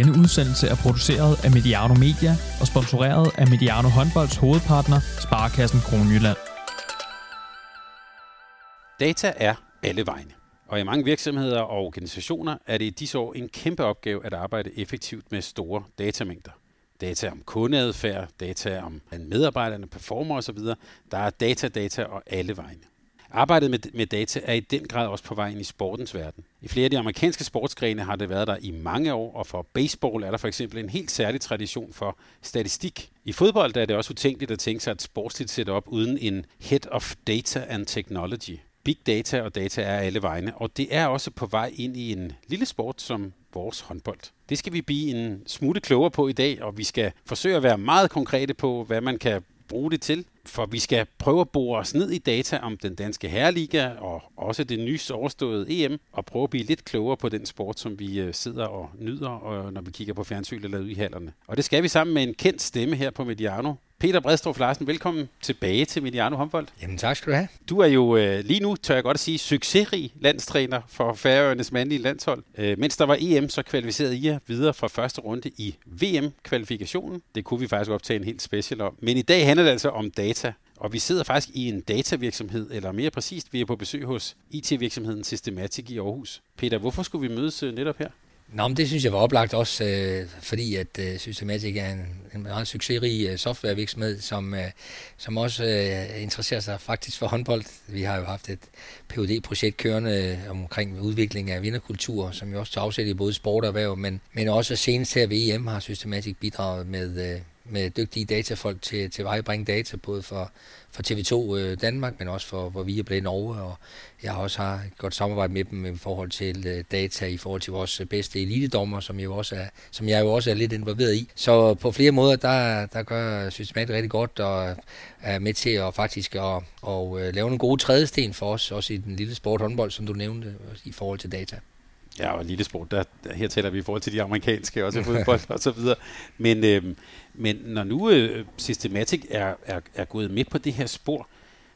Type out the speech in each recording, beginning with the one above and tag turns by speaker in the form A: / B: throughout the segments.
A: Denne udsendelse er produceret af Mediano Media og sponsoreret af Mediano Håndbolds hovedpartner, Sparkassen Kronjylland.
B: Data er alle vegne. Og i mange virksomheder og organisationer er det i disse år en kæmpe opgave at arbejde effektivt med store datamængder. Data om kundeadfærd, data om medarbejderne performer osv. Der er data, data og alle vegne. Arbejdet med, med data er i den grad også på vej ind i sportens verden. I flere af de amerikanske sportsgrene har det været der i mange år, og for baseball er der for eksempel en helt særlig tradition for statistik. I fodbold er det også utænkeligt at tænke sig et sportsligt setup uden en Head of Data and Technology. Big data og data er alle vegne, og det er også på vej ind i en lille sport som vores håndbold. Det skal vi blive en smule klogere på i dag, og vi skal forsøge at være meget konkrete på, hvad man kan bruge det til. For vi skal prøve at bore os ned i data om den danske herreliga og også det nys overståede EM, og prøve at blive lidt klogere på den sport, som vi øh, sidder og nyder, når vi kigger på fjernsynet eller ude i hallerne. Og det skal vi sammen med en kendt stemme her på Mediano, Peter Bredstrup Larsen, velkommen tilbage til Mediano Håndbold.
C: Jamen tak skal du have.
B: Du er jo øh, lige nu, tør jeg godt at sige, succesrig landstræner for Færøernes mandlige landshold. Øh, mens der var EM, så kvalificerede I jer videre fra første runde i VM-kvalifikationen. Det kunne vi faktisk optage en helt special om. Men i dag handler det altså om data. Og vi sidder faktisk i en datavirksomhed, eller mere præcist, vi er på besøg hos IT-virksomheden Systematic i Aarhus. Peter, hvorfor skulle vi mødes øh, netop her?
C: Nå, men det synes jeg var oplagt også, øh, fordi at øh, Systematic er en, en meget succesrig øh, softwarevirksomhed, som, øh, som også øh, interesserer sig faktisk for håndbold. Vi har jo haft et phd projekt kørende øh, omkring udvikling af vinderkultur, som jo også tager afsæt i både sport og erhverv, men, men også senest her ved EM har Systematic bidraget med, øh, med dygtige datafolk til, til at bringe data, både for, for TV2 øh, Danmark, men også for, for Viaplay Norge, og jeg har også har et godt samarbejde med dem i forhold til øh, data, i forhold til vores øh, bedste elitedommer, som, jeg jo også er, som jeg jo også er lidt involveret i. Så på flere måder, der, der gør systematisk rigtig godt, og er med til at faktisk at, at, at lave nogle gode trædesten for os, også i den lille sport håndbold, som du nævnte, i forhold til data.
B: Ja, og lille sport, der, der, her taler vi i forhold til de amerikanske, også fodbold og så videre. Men, øh, men når nu øh, Systematic er, er, er gået med på det her spor,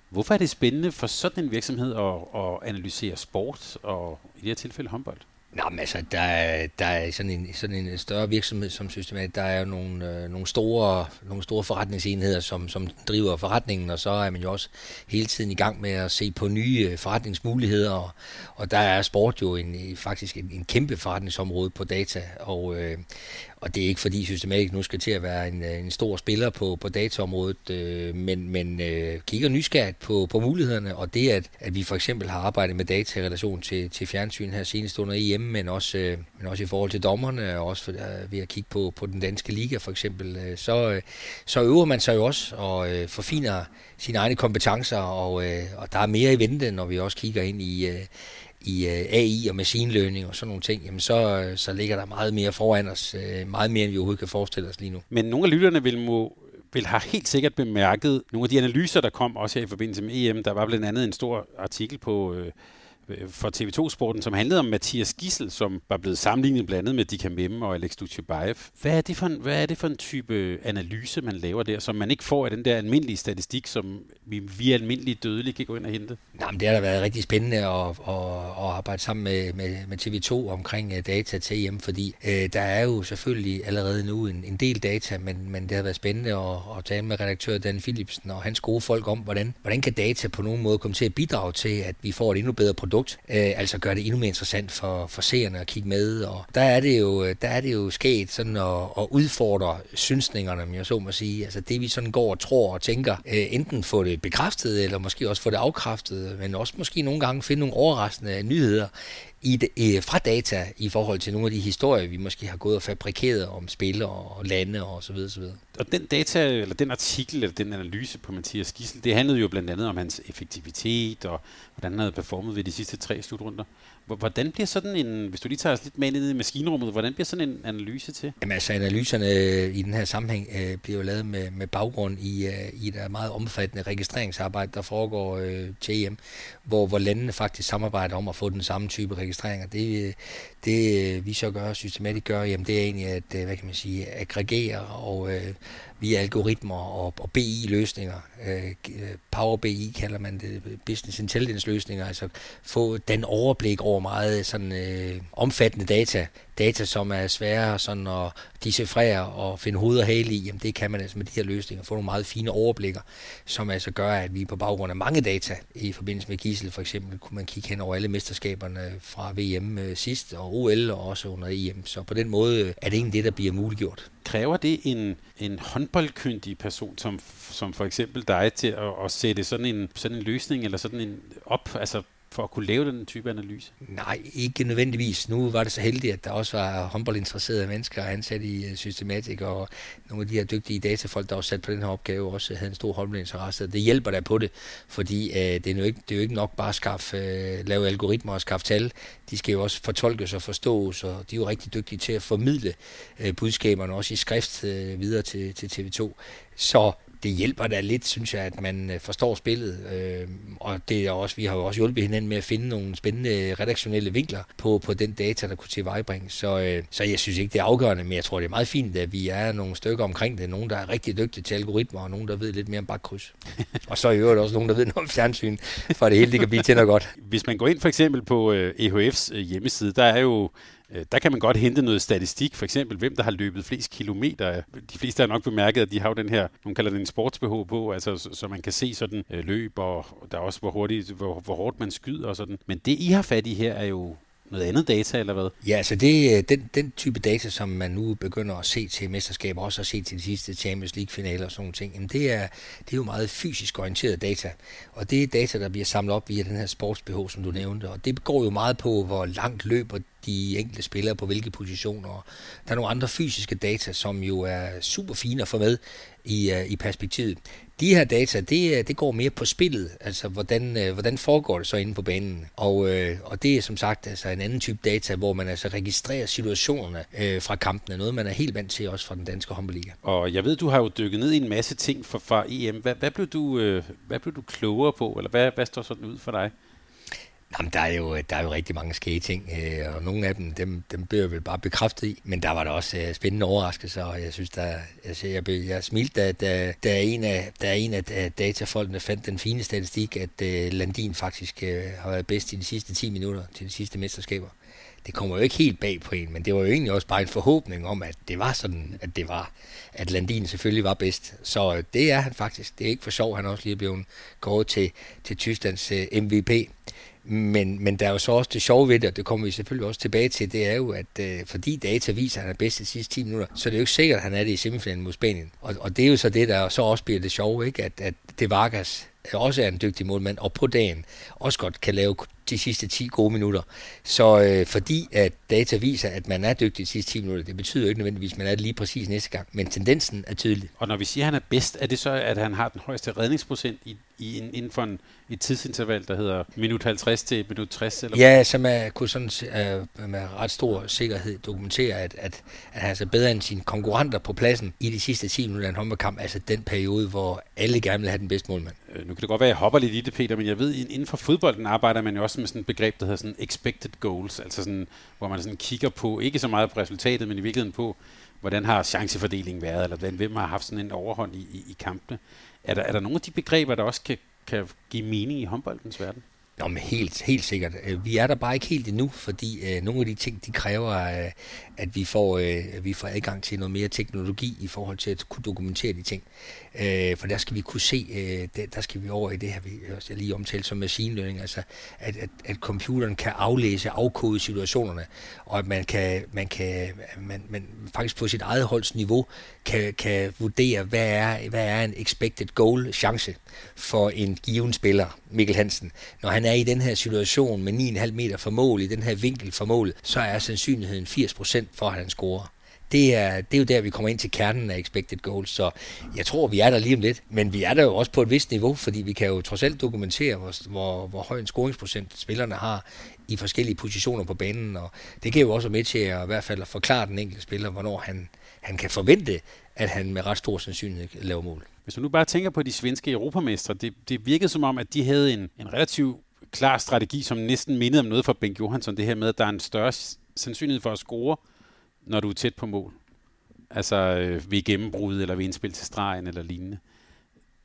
B: hvorfor er det spændende for sådan en virksomhed at, at analysere sport, og i det her tilfælde håndbold?
C: Nå, men altså, der er, der er sådan, en, sådan en større virksomhed som Systemat. Der er jo nogle, øh, nogle, store, nogle store forretningsenheder, som, som driver forretningen, og så er man jo også hele tiden i gang med at se på nye øh, forretningsmuligheder, og, og der er sport jo en, øh, faktisk en, en kæmpe forretningsområde på data, og, øh, og det er ikke fordi Systematic nu skal til at være en, øh, en stor spiller på, på dataområdet, øh, men, men øh, kigger nysgerrigt på, på mulighederne, og det at, at vi for eksempel har arbejdet med data i relation til, til fjernsyn her senest under EM, men også, øh, men også i forhold til dommerne, og også for, øh, ved at kigge på, på den danske liga for eksempel, øh, så, øh, så øver man sig jo også og øh, forfiner sine egne kompetencer, og, øh, og der er mere i vente, når vi også kigger ind i... Øh, i øh, AI og machine learning og sådan nogle ting, jamen så, øh, så ligger der meget mere foran os, øh, meget mere end vi overhovedet kan forestille os lige nu.
B: Men nogle af lytterne vil, må, vil have helt sikkert bemærket nogle af de analyser, der kom også her i forbindelse med EM. Der var blandt andet en stor artikel på øh, Øh, for TV2-sporten, som handlede om Mathias Gissel, som var blevet sammenlignet blandt andet med Dika Mem og Alex Dutjebaev. Hvad er, det for en, hvad er det for en type analyse, man laver der, som man ikke får af den der almindelige statistik, som vi, vi almindelige dødelige kan gå ind og hente?
C: Nej, men det har da været rigtig spændende at, at, at arbejde sammen med, med, med TV2 omkring øh, data til hjem, fordi øh, der er jo selvfølgelig allerede nu en, en del data, men, men det har været spændende at, at tale med redaktør Dan Philipsen og hans gode folk om, hvordan, hvordan kan data på nogen måde komme til at bidrage til, at vi får et endnu bedre produkt produkt, øh, altså gør det endnu mere interessant for, for seerne at kigge med. Og der er det jo, der er det jo sket sådan at, at udfordre synsningerne, om jeg så må sige. Altså det vi sådan går og tror og tænker, øh, enten få det bekræftet, eller måske også få det afkræftet, men også måske nogle gange finde nogle overraskende nyheder i øh, fra data i forhold til nogle af de historier, vi måske har gået og fabrikeret om spillere og lande og så videre, så videre.
B: Og den data, eller den artikel, eller den analyse på Mathias Gissel, det handlede jo blandt andet om hans effektivitet, og hvordan han havde performet ved de sidste tre slutrunder. Hvordan bliver sådan en, hvis du lige tager os lidt med ind i maskinrummet, hvordan bliver sådan en analyse til?
C: Jamen altså, analyserne øh, i den her sammenhæng øh, bliver jo lavet med, med baggrund i, øh, i et meget omfattende registreringsarbejde, der foregår øh, til EM, hvor, hvor landene faktisk samarbejder om at få den samme type registreringer. Det, det øh, vi så gør, systematisk gør, jamen det er egentlig at, øh, hvad kan man sige, aggregere og øh, via algoritmer og, og BI-løsninger. Øh, øh, Power BI kalder man det, Business Intelligence-løsninger. Altså få den overblik over meget sådan, øh, omfattende data. Data, som er svære sådan at decifrere og finde hoved og hale i. Jamen, det kan man altså med de her løsninger. Få nogle meget fine overblikker, som altså gør, at vi på baggrund af mange data, i forbindelse med Gisel for eksempel, kunne man kigge hen over alle mesterskaberne fra VM øh, sidst, og OL og også under EM. Så på den måde øh, er det egentlig det, der bliver muliggjort
B: kræver det en, en hånd fodboldkyndig person, som, som for eksempel dig, til at, at sætte sådan en, sådan en løsning eller sådan en op? Altså for at kunne lave den type analyse?
C: Nej, ikke nødvendigvis. Nu var det så heldigt, at der også var håndboldinteresserede mennesker ansat i øh, Systematik, og nogle af de her dygtige datafolk, der var sat på den her opgave, også havde en stor håndboldinteresse. Det hjælper der på det, fordi øh, det, er jo ikke, det er jo ikke nok bare at skaffe, øh, lave algoritmer og skaffe tal. De skal jo også fortolkes og forstås, og de er jo rigtig dygtige til at formidle øh, budskaberne, også i skrift øh, videre til, til TV2. Så det hjælper da lidt, synes jeg, at man øh, forstår spillet. Øh, og det er også, vi har jo også hjulpet hinanden med at finde nogle spændende redaktionelle vinkler på, på den data, der kunne tilvejebringe. Så, øh, så jeg synes ikke, det er afgørende, men jeg tror, det er meget fint, at vi er nogle stykker omkring det. Nogle, der er rigtig dygtige til algoritmer, og nogle, der ved lidt mere om bakkryds. og så i øvrigt også nogle, der ved noget om fjernsyn, for det hele det kan blive til noget godt.
B: Hvis man går ind for eksempel på øh, EHF's øh, hjemmeside, der er jo Øh, der kan man godt hente noget statistik, for eksempel hvem der har løbet flest kilometer. De fleste har nok bemærket, at de har jo den her, nogle kalder det en sportsbehov på, altså, så, så man kan se sådan øh, løb, og der er også, hvor, hurtigt, hvor, hvor hårdt man skyder og sådan. Men det, I har fat i her, er jo noget andet data, eller hvad?
C: Ja, altså det, øh, den, den type data, som man nu begynder at se til mesterskaber, også at se til de sidste Champions League-finaler og sådan nogle ting, jamen det, er, det er jo meget fysisk orienteret data. Og det er data, der bliver samlet op via den her sportsbehov, som du nævnte. Og det går jo meget på, hvor langt løber de enkelte spillere på hvilke positioner. Der er nogle andre fysiske data, som jo er super fine at få med i, uh, i perspektivet. De her data, det, øh, det går mere på spillet, altså hvordan, uh, hvordan foregår det så inde på banen. Og, uh, og det er som sagt altså en anden type data, hvor man altså registrerer situationerne uh, fra kampene, noget man er helt vant til også fra den danske håndboldliga.
B: Og jeg ved, du har jo dykket ned i en masse ting fra, fra EM. Hvad, hvad, blev du, uh, hvad blev du klogere på, eller hvad, hvad står sådan ud for dig?
C: Jamen, der er jo, øh, der er jo rigtig mange skæge ting, øh, og nogle af dem, dem, dem blev jeg vel bare bekræftet i. Men der var der også øh, spændende overraskelser, og jeg synes, der, altså, jeg, blev, jeg smilte, da, da, da, en af, da en af datafolkene fandt den fine statistik, at øh, Landin faktisk øh, har været bedst i de sidste 10 minutter til de sidste mesterskaber. Det kommer jo ikke helt bag på en, men det var jo egentlig også bare en forhåbning om, at det var sådan, at det var, at Landin selvfølgelig var bedst. Så øh, det er han faktisk. Det er ikke for sjov, han også lige er blevet gået til, til Tysklands øh, MVP. Men, men der er jo så også det sjove ved det, og det kommer vi selvfølgelig også tilbage til, det er jo, at øh, fordi data viser, at han er bedst de sidste 10 minutter, så er det jo ikke sikkert, at han er det i semifinalen mod Spanien. Og, og det er jo så det, der så også bliver det sjove, ikke? At, at det Vargas også er en dygtig målmand, og på dagen også godt kan lave de sidste 10 gode minutter. Så øh, fordi at data viser, at man er dygtig de sidste 10 minutter, det betyder jo ikke nødvendigvis, at man er det lige præcis næste gang, men tendensen er tydelig.
B: Og når vi siger, at han er bedst, er det så, at han har den højeste redningsprocent i, i en, inden for en, et tidsinterval, der hedder minut 50 til minut 60? Eller
C: ja, som er, kunne sådan uh, med ret stor sikkerhed dokumentere, at, at, at han er altså bedre end sine konkurrenter på pladsen i de sidste 10 minutter af en håndboldkamp, altså den periode, hvor alle gerne vil have den bedste målmand.
B: Øh, nu kan det godt være, at jeg hopper lidt i det, Peter, men jeg ved, inden for fodbolden arbejder man jo også med sådan et begreb, der hedder sådan expected goals, altså sådan, hvor man sådan kigger på, ikke så meget på resultatet, men i virkeligheden på, hvordan har chancefordelingen været, eller hvem har haft sådan en overhånd i, i, i kampene. Er der, er der nogle af de begreber, der også kan, kan give mening i håndboldens verden?
C: Nå, men helt, helt sikkert. Øh, vi er der bare ikke helt endnu, fordi øh, nogle af de ting, de kræver, øh, at vi får, øh, vi får adgang til noget mere teknologi i forhold til at kunne dokumentere de ting. Øh, for der skal vi kunne se, øh, der, der skal vi over i det her, vi jeg lige omtalte som machine learning, altså at, at, at computeren kan aflæse, afkode situationerne, og at man kan, man kan man, man faktisk på sit eget holds niveau kan, kan vurdere, hvad er, hvad er en expected goal chance for en given spiller, Mikkel Hansen. Når han er i den her situation med 9,5 meter for mål, i den her vinkel for mål, så er sandsynligheden 80% for, at han scorer det er, det er jo der, vi kommer ind til kernen af expected goals. Så jeg tror, vi er der lige om lidt. Men vi er der jo også på et vist niveau, fordi vi kan jo trods alt dokumentere, hvor, hvor, hvor høj en scoringsprocent spillerne har i forskellige positioner på banen. Og det kan jo også med til at, i hvert fald at forklare den enkelte spiller, hvornår han, han kan forvente, at han med ret stor sandsynlighed laver mål.
B: Hvis du nu bare tænker på de svenske europamestre, det, det virkede som om, at de havde en, en relativ klar strategi, som næsten mindede om noget fra Bengt Johansson, det her med, at der er en større sandsynlighed for at score, når du er tæt på mål. Altså øh, ved gennembrud, eller ved indspil til stregen, eller lignende.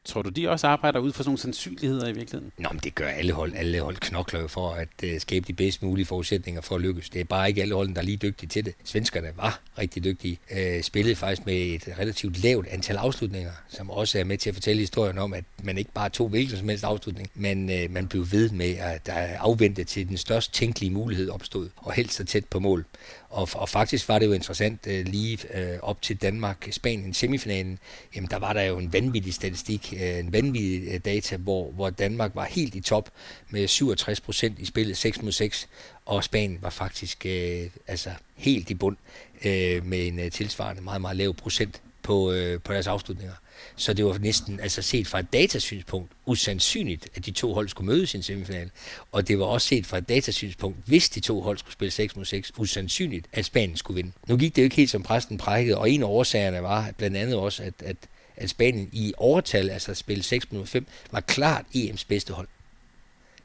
B: Tror du, de også arbejder ud fra sådan nogle sandsynligheder i virkeligheden?
C: Nå, men det gør alle hold. Alle hold knokler for at uh, skabe de bedst mulige forudsætninger for at lykkes. Det er bare ikke alle hold, der er lige dygtige til det. Svenskerne var rigtig dygtige. Uh, spillede faktisk med et relativt lavt antal afslutninger, som også er med til at fortælle historien om, at man ikke bare tog hvilken som helst afslutning, men uh, man blev ved med at afvente til den størst tænkelige mulighed opstod, og helst så tæt på mål. Og, og faktisk var det jo interessant øh, lige øh, op til Danmark-Spanien semifinalen, jamen der var der jo en vanvittig statistik, øh, en vanvittig øh, data, hvor, hvor Danmark var helt i top med 67 procent i spillet 6 mod 6, og Spanien var faktisk øh, altså helt i bund øh, med en øh, tilsvarende meget, meget lav procent på, øh, på deres afslutninger. Så det var næsten, altså set fra et datasynspunkt, usandsynligt, at de to hold skulle mødes i en semifinal. Og det var også set fra et datasynspunkt, hvis de to hold skulle spille 6 mod 6, usandsynligt, at Spanien skulle vinde. Nu gik det jo ikke helt som præsten prækkede, og en af årsagerne var blandt andet også, at, at, at Spanien i overtal, altså spille 6 mod 5, var klart EM's bedste hold.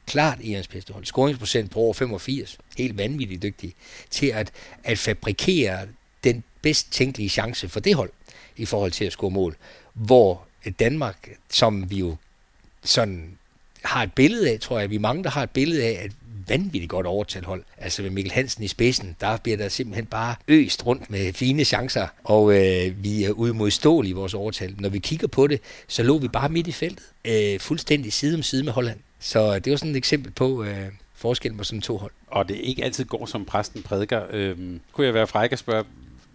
C: Klart EM's bedste hold. Scoringsprocent på over 85. Helt vanvittigt dygtig til at, at fabrikere den bedst tænkelige chance for det hold i forhold til at score mål hvor øh, Danmark, som vi jo sådan har et billede af, tror jeg, vi er mange, der har et billede af, at vanvittigt godt overtalt hold. Altså med Mikkel Hansen i spidsen, der bliver der simpelthen bare øst rundt med fine chancer, og øh, vi er udmodståelige i vores overtal. Når vi kigger på det, så lå vi bare midt i feltet, øh, fuldstændig side om side med Holland. Så det var sådan et eksempel på øh, forskellen på sådan to hold.
B: Og det ikke altid går, som præsten prædiker. Øh, kunne jeg være fræk at spørge,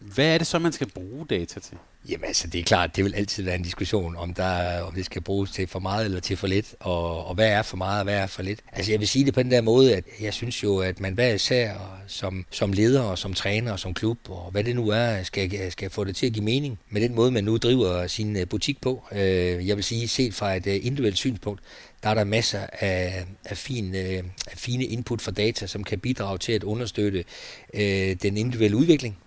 B: hvad er det så, man skal bruge data til?
C: Jamen altså, det er klart, det vil altid være en diskussion, om, der, om det skal bruges til for meget eller til for lidt, og, og hvad er for meget og hvad er for lidt. Altså jeg vil sige det på den der måde, at jeg synes jo, at man hver især som, som leder og som træner og som klub, og hvad det nu er, skal, skal få det til at give mening med den måde, man nu driver sin øh, butik på. Øh, jeg vil sige, set fra et øh, individuelt synspunkt, der er der masser af, af, fin, af fine input for data, som kan bidrage til at understøtte øh, den individuelle udvikling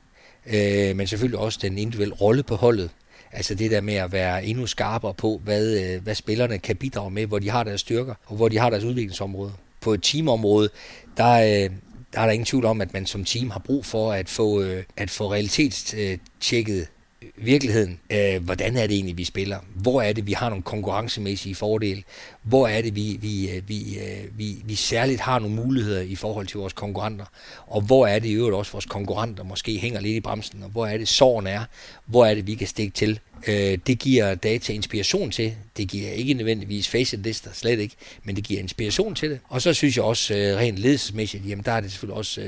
C: øh, men selvfølgelig også den individuelle rolle på holdet. Altså det der med at være endnu skarpere på, hvad, øh, hvad spillerne kan bidrage med, hvor de har deres styrker, og hvor de har deres udviklingsområde. På et teamområde, der, øh, der er der ingen tvivl om, at man som team har brug for at få, øh, at få realitetstjekket virkeligheden. Øh, hvordan er det egentlig, vi spiller? Hvor er det, vi har nogle konkurrencemæssige fordele? Hvor er det, vi, vi, øh, vi, øh, vi, vi særligt har nogle muligheder i forhold til vores konkurrenter? Og hvor er det i øvrigt også, vores konkurrenter måske hænger lidt i bremsen? Og hvor er det, sorgen er? Hvor er det, vi kan stikke til? Øh, det giver data inspiration til. Det giver ikke nødvendigvis facet-lister, slet ikke, men det giver inspiration til det. Og så synes jeg også rent ledelsesmæssigt, jamen der er det selvfølgelig også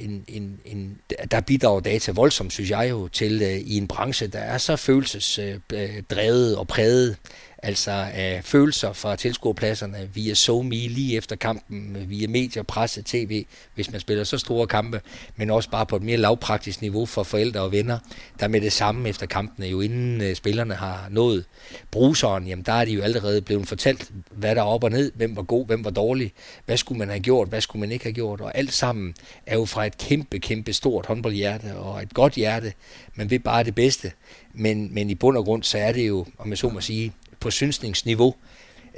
C: en, en, en, der bidrager data voldsomt, synes jeg jo, til i en branche, der er så følelsesdrevet og præget altså af følelser fra tilskuerpladserne via SoMe lige efter kampen, via medier, presse, tv, hvis man spiller så store kampe, men også bare på et mere lavpraktisk niveau for forældre og venner, der med det samme efter kampene, jo inden øh, spillerne har nået bruseren, jamen der er de jo allerede blevet fortalt, hvad der er op og ned, hvem var god, hvem var dårlig, hvad skulle man have gjort, hvad skulle man ikke have gjort, og alt sammen er jo fra et kæmpe, kæmpe stort håndboldhjerte og et godt hjerte, man vil bare det bedste, men, men i bund og grund, så er det jo, om jeg så må sige, på synsningsniveau.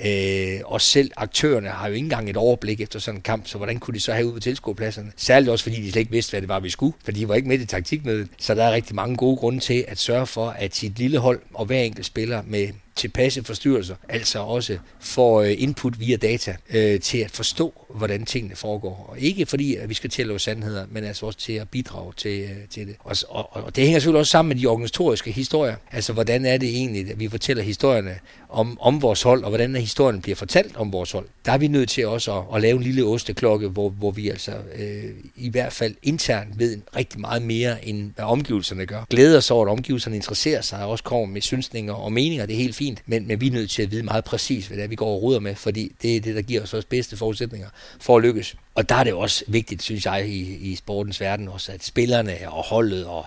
C: Øh, og selv aktørerne har jo ikke engang et overblik efter sådan en kamp, så hvordan kunne de så have ud på tilskuerpladserne? Særligt også fordi de slet ikke vidste, hvad det var, vi skulle, for de var ikke med i taktikmødet. Så der er rigtig mange gode grunde til at sørge for, at sit lille hold og hver enkelt spiller med tilpasse forstyrrelser, altså også får øh, input via data øh, til at forstå, hvordan tingene foregår. Og ikke fordi, at vi skal tælle sandheder, men altså også til at bidrage til, øh, til det. Og, og, og det hænger selvfølgelig også sammen med de organisatoriske historier. Altså, hvordan er det egentlig, at vi fortæller historierne om, om vores hold, og hvordan historien bliver fortalt om vores hold. Der er vi nødt til også at, at lave en lille osteklokke, hvor, hvor vi altså øh, i hvert fald internt ved rigtig meget mere, end hvad omgivelserne gør. Glæder os over, at omgivelserne interesserer sig, og også kommer med synsninger og meninger, det er helt fint, men, men vi er nødt til at vide meget præcis, hvad det er, vi går og ruder med, fordi det er det, der giver os også bedste forudsætninger for at lykkes. Og der er det også vigtigt, synes jeg, i, i sportens verden også, at spillerne og holdet og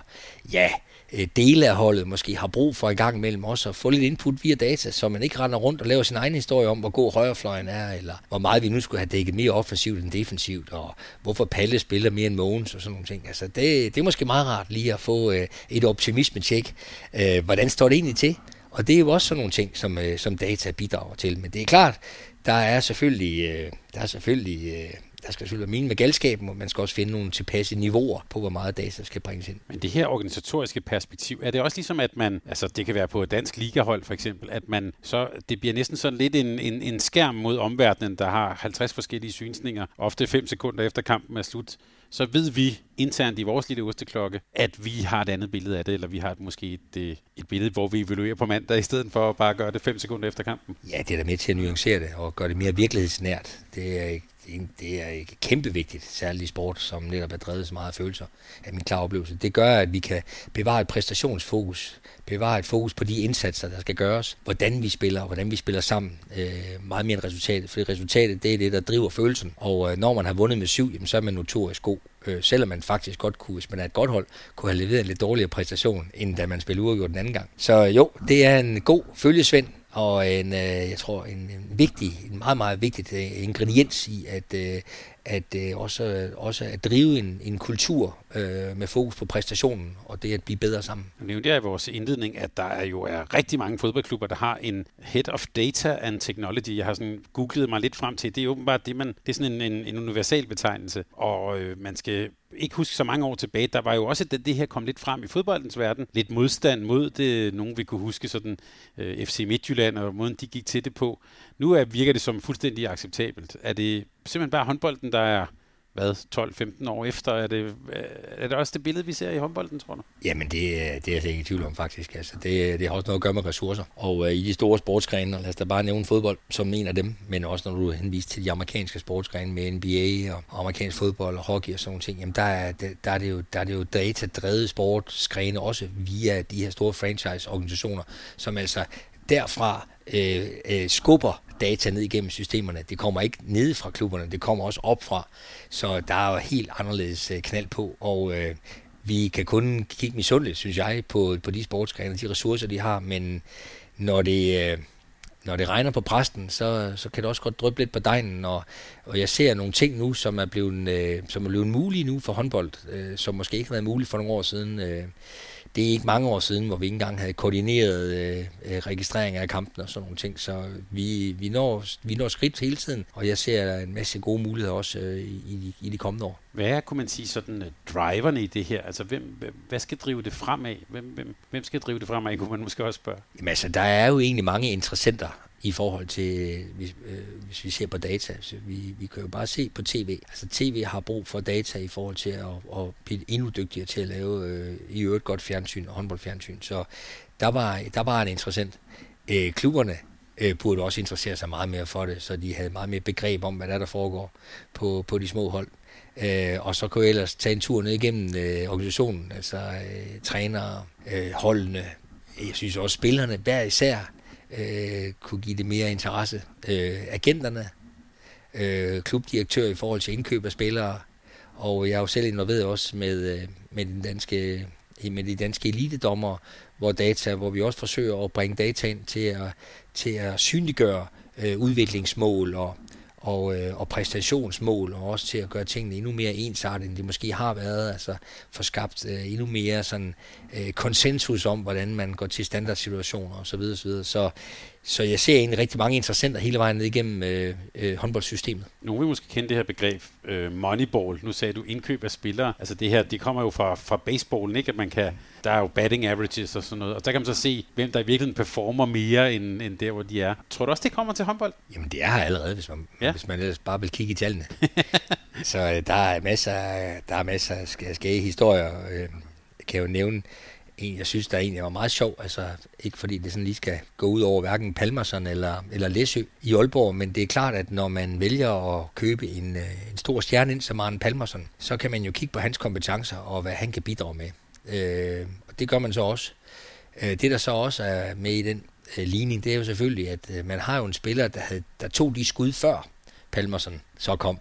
C: ja, Øh, dele af holdet måske har brug for i gang imellem også at få lidt input via data, så man ikke render rundt og laver sin egen historie om, hvor god højrefløjen er, eller hvor meget vi nu skulle have dækket mere offensivt end defensivt, og hvorfor Palle spiller mere end Mogens og sådan nogle ting. Altså det, det er måske meget rart lige at få øh, et optimisme-tjek. Øh, hvordan står det egentlig til? Og det er jo også sådan nogle ting, som, øh, som data bidrager til. Men det er klart, der er selvfølgelig, øh, der er selvfølgelig øh, der skal selvfølgelig være mening med galskaben, og man skal også finde nogle tilpasse niveauer på, hvor meget data skal bringes ind.
B: Men det her organisatoriske perspektiv, er det også ligesom, at man, altså det kan være på et dansk ligahold for eksempel, at man så, det bliver næsten sådan lidt en, en, en skærm mod omverdenen, der har 50 forskellige synsninger, ofte 5 sekunder efter kampen er slut, så ved vi internt i vores lille osteklokke, at vi har et andet billede af det, eller vi har et, måske et, øh, et billede, hvor vi evaluerer på mandag, i stedet for at bare gøre det 5 sekunder efter kampen.
C: Ja, det er da med til at nuancere det, og gøre det mere virkelighedsnært. Det er, det er kæmpe vigtigt, særligt i sport, som netop er drevet så meget af følelser, af min klare oplevelse. Det gør, at vi kan bevare et præstationsfokus, bevare et fokus på de indsatser, der skal gøres, hvordan vi spiller, og hvordan vi spiller sammen, øh, meget mere end resultatet. For resultatet, det er det, der driver følelsen. Og øh, når man har vundet med syv, jamen, så er man notorisk god. Øh, selvom man faktisk godt kunne, hvis man er et godt hold, kunne have leveret en lidt dårligere præstation, end da man spillede uafgjort den anden gang. Så øh, jo, det er en god følgesvend, og en, øh, jeg tror, en, en vigtig, en meget, meget vigtig øh, ingrediens i at, øh, at også, også at drive en, en kultur med fokus på præstationen og det at blive bedre sammen.
B: Nu nævnte jeg i vores indledning, at der er jo er rigtig mange fodboldklubber, der har en Head of Data and Technology. Jeg har sådan googlet mig lidt frem til. Det er åbenbart det, man, det er sådan en, en, en universal betegnelse, og øh, man skal ikke huske så mange år tilbage, der var jo også, at det her kom lidt frem i fodboldens verden. Lidt modstand mod det, nogen vi kunne huske, sådan øh, FC Midtjylland og måden de gik til det på. Nu er, virker det som fuldstændig acceptabelt. Er det simpelthen bare håndbolden, der er hvad, 12-15 år efter, er det, øh, er det også det billede, vi ser i håndbolden, tror du?
C: Jamen, det, øh, det er jeg ikke i tvivl om, faktisk. Altså, det, øh, det har også noget at gøre med ressourcer. Og øh, i de store sportsgrene, lad os da bare nævne fodbold som en af dem, men også når du henviser til de amerikanske sportsgrene med NBA og amerikansk fodbold og hockey og sådan nogle ting, jamen der er, der er det jo, der er det jo datadrevet sportsgrene også via de her store franchise-organisationer, som altså derfra øh, øh, skubber data ned igennem systemerne. Det kommer ikke ned fra klubberne, det kommer også op fra. Så der er jo helt anderledes øh, knald på, og øh, vi kan kun kigge misundeligt, synes jeg, på, på de sportsgrene, de ressourcer, de har, men når det, øh, når det regner på præsten, så, så kan det også godt dryppe lidt på dejen, og, og jeg ser nogle ting nu, som er blevet, øh, som er blevet mulige nu for håndbold, øh, som måske ikke har været muligt for nogle år siden. Øh, det er ikke mange år siden, hvor vi ikke engang havde koordineret øh, øh, registrering af kampen og sådan nogle ting, så vi, vi, når, vi når skridt hele tiden, og jeg ser en masse gode muligheder også øh, i, i de kommende år.
B: Hvad er, kunne man sige, sådan uh, driverne i det her? Altså, hvem, hvad skal drive det fremad? Hvem, hvem, hvem skal drive det fremad, kunne man måske også spørge?
C: Jamen altså, der er jo egentlig mange interessenter i forhold til, hvis, øh, hvis vi ser på data. Så vi, vi kan jo bare se på tv. Altså tv har brug for data i forhold til at, at blive endnu dygtigere til at lave øh, i øvrigt godt fjernsyn og håndboldfjernsyn. Så der var, der var en interessant. Øh, klubberne øh, burde også interessere sig meget mere for det, så de havde meget mere begreb om, hvad der, der foregår på, på de små hold. Øh, og så kunne jeg ellers tage en tur ned igennem øh, organisationen, altså øh, trænere, øh, holdene, jeg synes også spillerne hver især øh, kunne give det mere interesse. Øh, agenterne, øh, klubdirektør i forhold til indkøb af spillere, og jeg er jo selv involveret også med, øh, med, den danske, med de danske elitedommer, hvor, data, hvor vi også forsøger at bringe data ind til at, til at synliggøre øh, udviklingsmål og, og, øh, og præstationsmål, og også til at gøre tingene endnu mere ensartet, end det måske har været, altså få skabt øh, endnu mere sådan øh, konsensus om, hvordan man går til standardsituationer osv. Så, videre, så, videre. så så jeg ser egentlig rigtig mange interessenter hele vejen ned igennem øh, øh, håndboldsystemet.
B: Nogle vil måske kende det her begreb øh, moneyball. Nu sagde du indkøb af spillere. Altså det her, det kommer jo fra, fra baseballen, ikke? At man kan, der er jo batting averages og sådan noget. Og der kan man så se, hvem der i virkeligheden performer mere end, end der, hvor de er. Tror du også, det kommer til håndbold?
C: Jamen det er her allerede, hvis man, ja. hvis man ellers bare vil kigge i tallene. så øh, der er masser, der er masser af skæge historier. Øh, jeg kan jo nævne en, jeg synes, der egentlig var meget sjov. Altså, ikke fordi det sådan lige skal gå ud over hverken Palmerson eller, eller Læsø i Aalborg, men det er klart, at når man vælger at købe en, øh, en stor stjerne ind som Arne Palmerson, så kan man jo kigge på hans kompetencer og hvad han kan bidrage med. Øh, og det gør man så også. Øh, det, der så også er med i den øh, ligning, det er jo selvfølgelig, at øh, man har jo en spiller, der, havde, der tog de skud før Palmerson så kom.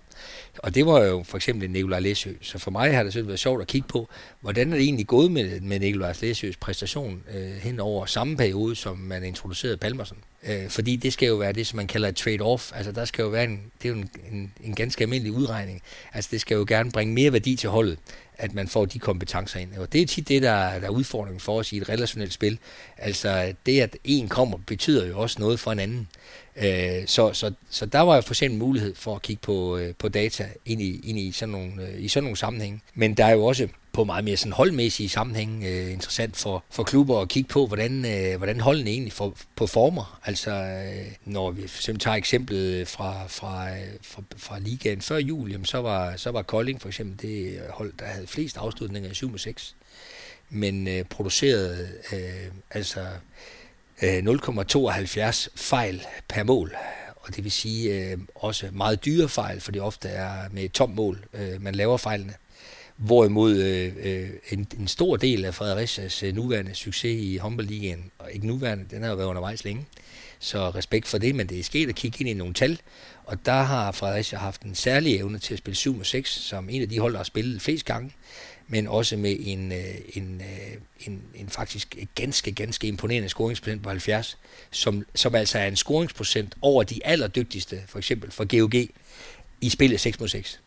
C: Og det var jo for eksempel Nikolaj Læsø. Så for mig har det selvfølgelig været sjovt at kigge på, hvordan er det egentlig gået med, med Nikolaj Læsøs præstation øh, hen over samme periode, som man introducerede Palmerson. Øh, fordi det skal jo være det, som man kalder et trade-off. Altså der skal jo være en, det er jo en, en, en ganske almindelig udregning. Altså det skal jo gerne bringe mere værdi til holdet, at man får de kompetencer ind. Og det er tit det, der, der er udfordringen for os i et relationelt spil. Altså det, at en kommer, betyder jo også noget for en anden. Øh, så, så, så der var jo for eksempel mulighed for at kigge på, øh, på data ind i, ind i, sådan nogle, øh, i sådan nogle sammenhænge. Men der er jo også på meget mere sådan holdmæssige sammenhæng øh, interessant for, for klubber at kigge på, hvordan, øh, hvordan holdene egentlig for, performer. Altså, øh, når vi for eksempel tager eksemplet fra, fra, øh, fra, fra ligaen før jul, jamen, så, var, så var Kolding for eksempel det hold, der havde flest afslutninger i 7 6 men øh, producerede øh, altså øh, Øh, 0,72 fejl per mål. Og det vil sige øh, også meget dyre fejl, for det ofte er med et tomt mål, øh, man laver fejlene. Hvorimod øh, øh, en, en stor del af Fredericias øh, nuværende succes i håndboldligaen, og ikke nuværende, den har jo været undervejs længe, så respekt for det, men det er sket at kigge ind i nogle tal, og der har Fredericia haft en særlig evne til at spille 7 6, som en af de hold, der har spillet flest gange, men også med en, øh, en, øh, en, en faktisk ganske, ganske imponerende scoringsprocent på 70, som, som altså er en scoringsprocent over de allerdygtigste, for eksempel for GOG, i spillet 6 mod 6.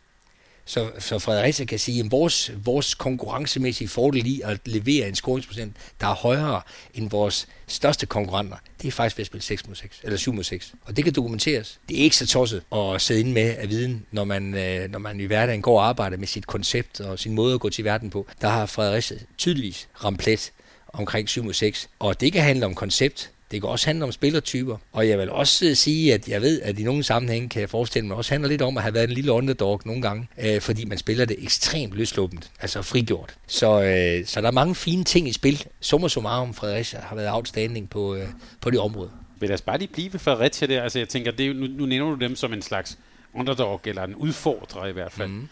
C: Så, så Fredericia kan sige, at vores, vores konkurrencemæssige fordel i at levere en scoringsprocent, der er højere end vores største konkurrenter, det er faktisk ved at spille 6 mod 6, eller 7 mod 6. Og det kan dokumenteres. Det er ikke så tosset at sidde inde med af viden, når man, øh, når man i hverdagen går og arbejder med sit koncept og sin måde at gå til verden på. Der har Fredericia tydeligvis ramt plet omkring 7 mod 6. Og det kan handle om koncept, det kan også handle om spillertyper. Og jeg vil også sige, at jeg ved, at i nogle sammenhænge kan jeg forestille mig, også handler lidt om at have været en lille underdog nogle gange, øh, fordi man spiller det ekstremt løsluppent, altså frigjort. Så, øh, så der er mange fine ting i spil. Summa summarum, Fredericia har været outstanding på, øh, på det område.
B: Vil lad os bare lige blive ved Fredericia der. Altså jeg tænker, det er, nu, nu nævner du dem som en slags underdog, eller en udfordrer i hvert fald. Mm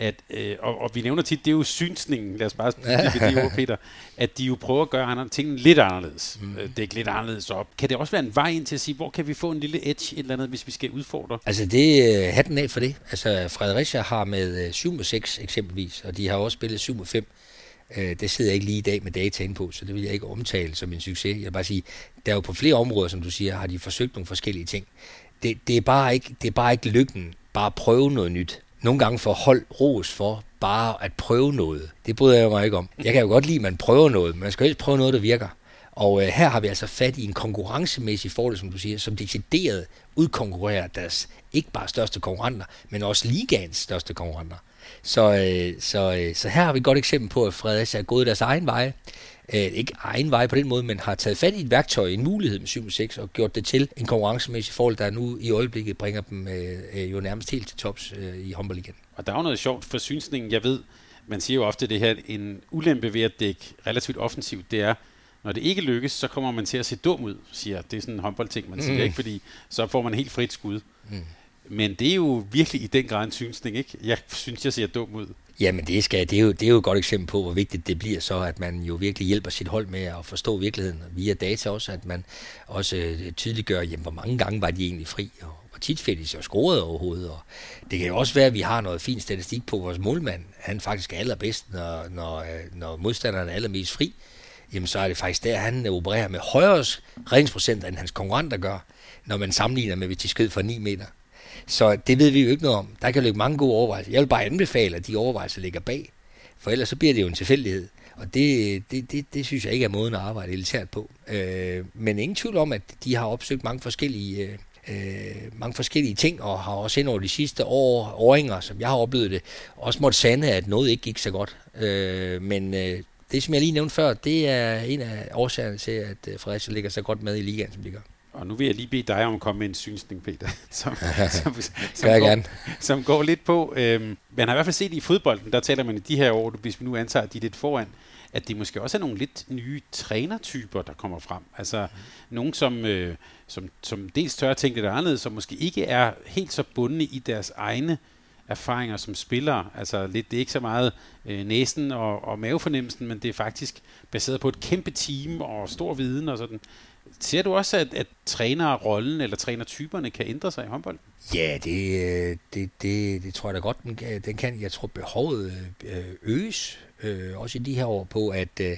B: at, øh, og, og vi nævner tit, det er jo synsningen, lad os bare sige det ord, Peter, at de jo prøver at gøre andre ting lidt anderledes. Mm. Øh, det er lidt anderledes op. Kan det også være en vej ind til at sige, hvor kan vi få en lille edge, et eller andet, hvis vi skal udfordre?
C: Altså det øh, hatten af for det. Altså Fredericia har med øh, 7 6 eksempelvis, og de har også spillet 7 5. Øh, det sidder jeg ikke lige i dag med data ind på, så det vil jeg ikke omtale som en succes. Jeg vil bare sige, der er jo på flere områder, som du siger, har de forsøgt nogle forskellige ting. Det, det, er, bare ikke, det er bare ikke lykken, bare at prøve noget nyt nogle gange får hold ros for bare at prøve noget. Det bryder jeg mig ikke om. Jeg kan jo godt lide, at man prøver noget, men man skal helst prøve noget, der virker. Og øh, her har vi altså fat i en konkurrencemæssig fordel, som du siger, som decideret udkonkurrerer deres ikke bare største konkurrenter, men også ligaens største konkurrenter. Så, øh, så, øh, så her har vi et godt eksempel på, at Fredericia er gået deres egen vej øh, ikke egen vej på den måde, men har taget fat i et værktøj, en mulighed med 7-6, og gjort det til en konkurrencemæssig forhold, der nu i øjeblikket bringer dem øh, øh, jo nærmest helt til tops øh, i håndbold
B: Og der er jo noget sjovt for synsningen. Jeg ved, man siger jo ofte det her, en ulempe ved at dække relativt offensivt, det er, når det ikke lykkes, så kommer man til at se dum ud, siger Det er sådan en håndboldting, man siger, mm. ikke? Fordi så får man helt frit skud. Mm. Men det er jo virkelig i den grad en synsning, ikke? Jeg synes, jeg ser dum ud.
C: Jamen det, skal, det, er jo, det er jo et godt eksempel på, hvor vigtigt det bliver så, at man jo virkelig hjælper sit hold med at forstå virkeligheden via data også, at man også øh, tydeliggør, jamen, hvor mange gange var de egentlig fri, og hvor tit fik de så scoret overhovedet. Og det kan jo også være, at vi har noget fint statistik på vores målmand. Han faktisk er allerbedst, når, når, øh, når modstanderen er allermest fri. Jamen så er det faktisk der, han opererer med højere redningsprocenter, end hans konkurrenter gør, når man sammenligner med, hvis de skød for 9 meter. Så det ved vi jo ikke noget om. Der kan ligge mange gode overvejelser. Jeg vil bare anbefale, at de overvejelser ligger bag. For ellers så bliver det jo en tilfældighed. Og det, det, det, det synes jeg ikke er måden at arbejde elitært på. Øh, men ingen tvivl om, at de har opsøgt mange forskellige, øh, øh mange forskellige ting, og har også ind over de sidste år, åringer, som jeg har oplevet det, også måtte sande, at noget ikke gik så godt. Øh, men øh, det, som jeg lige nævnte før, det er en af årsagerne til, at øh, Fredericia ligger så godt med i ligaen, som de gør.
B: Og nu vil jeg lige bede dig om at komme med en synsning, Peter, som,
C: som, som, som, går, gerne.
B: som går lidt på. Øhm, man har i hvert fald set i fodbolden, der taler man i de her år, hvis vi nu antager, at de er lidt foran, at det måske også er nogle lidt nye trænertyper, der kommer frem. Altså mm. nogen, som, øh, som, som dels tør at tænke lidt anderledes, som måske ikke er helt så bundne i deres egne erfaringer som spillere. Altså lidt, det er ikke så meget øh, næsen og, og mavefornemmelsen, men det er faktisk baseret på et kæmpe team og stor viden og sådan. Ser du også, at, at trænerrollen eller trænertyperne kan ændre sig i håndbold?
C: Ja, det, øh, det, det, det tror jeg da godt, den, den kan. Jeg tror, behovet øh, øges, øh, også i de her år, på at, øh,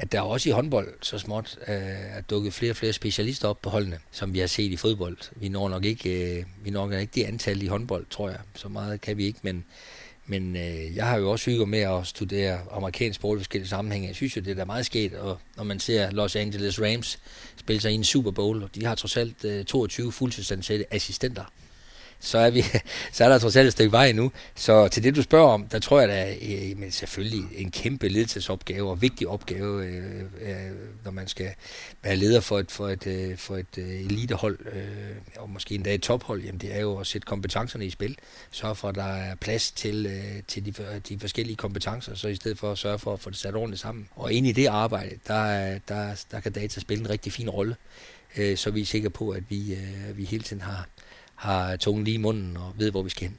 C: at der også i håndbold så småt øh, er dukket flere og flere specialister op på holdene, som vi har set i fodbold. Vi når nok ikke, øh, vi når nok ikke det antal i håndbold, tror jeg. Så meget kan vi ikke, men, men øh, jeg har jo også hygget med at studere amerikansk sport i forskellige sammenhænge. Jeg synes jo, det er da meget sket, og når man ser Los Angeles Rams spille sig i en Super Bowl, og de har trods alt øh, 22 fuldtidsansatte assistenter så er, vi, så er der trods alt et stykke vej nu. Så til det, du spørger om, der tror jeg, det er øh, men selvfølgelig en kæmpe ledelsesopgave og vigtig opgave, øh, øh, når man skal være leder for et, for et, øh, for et øh, elitehold, øh, og måske endda et tophold, jamen det er jo at sætte kompetencerne i spil. Sørge for, at der er plads til, øh, til de, de forskellige kompetencer, så i stedet for at sørge for at få det sat ordentligt sammen. Og ind i det arbejde, der, der, der kan data spille en rigtig fin rolle, øh, så vi er sikre på, at vi, øh, vi hele tiden har har tungen lige i munden og ved, hvor vi skal hen.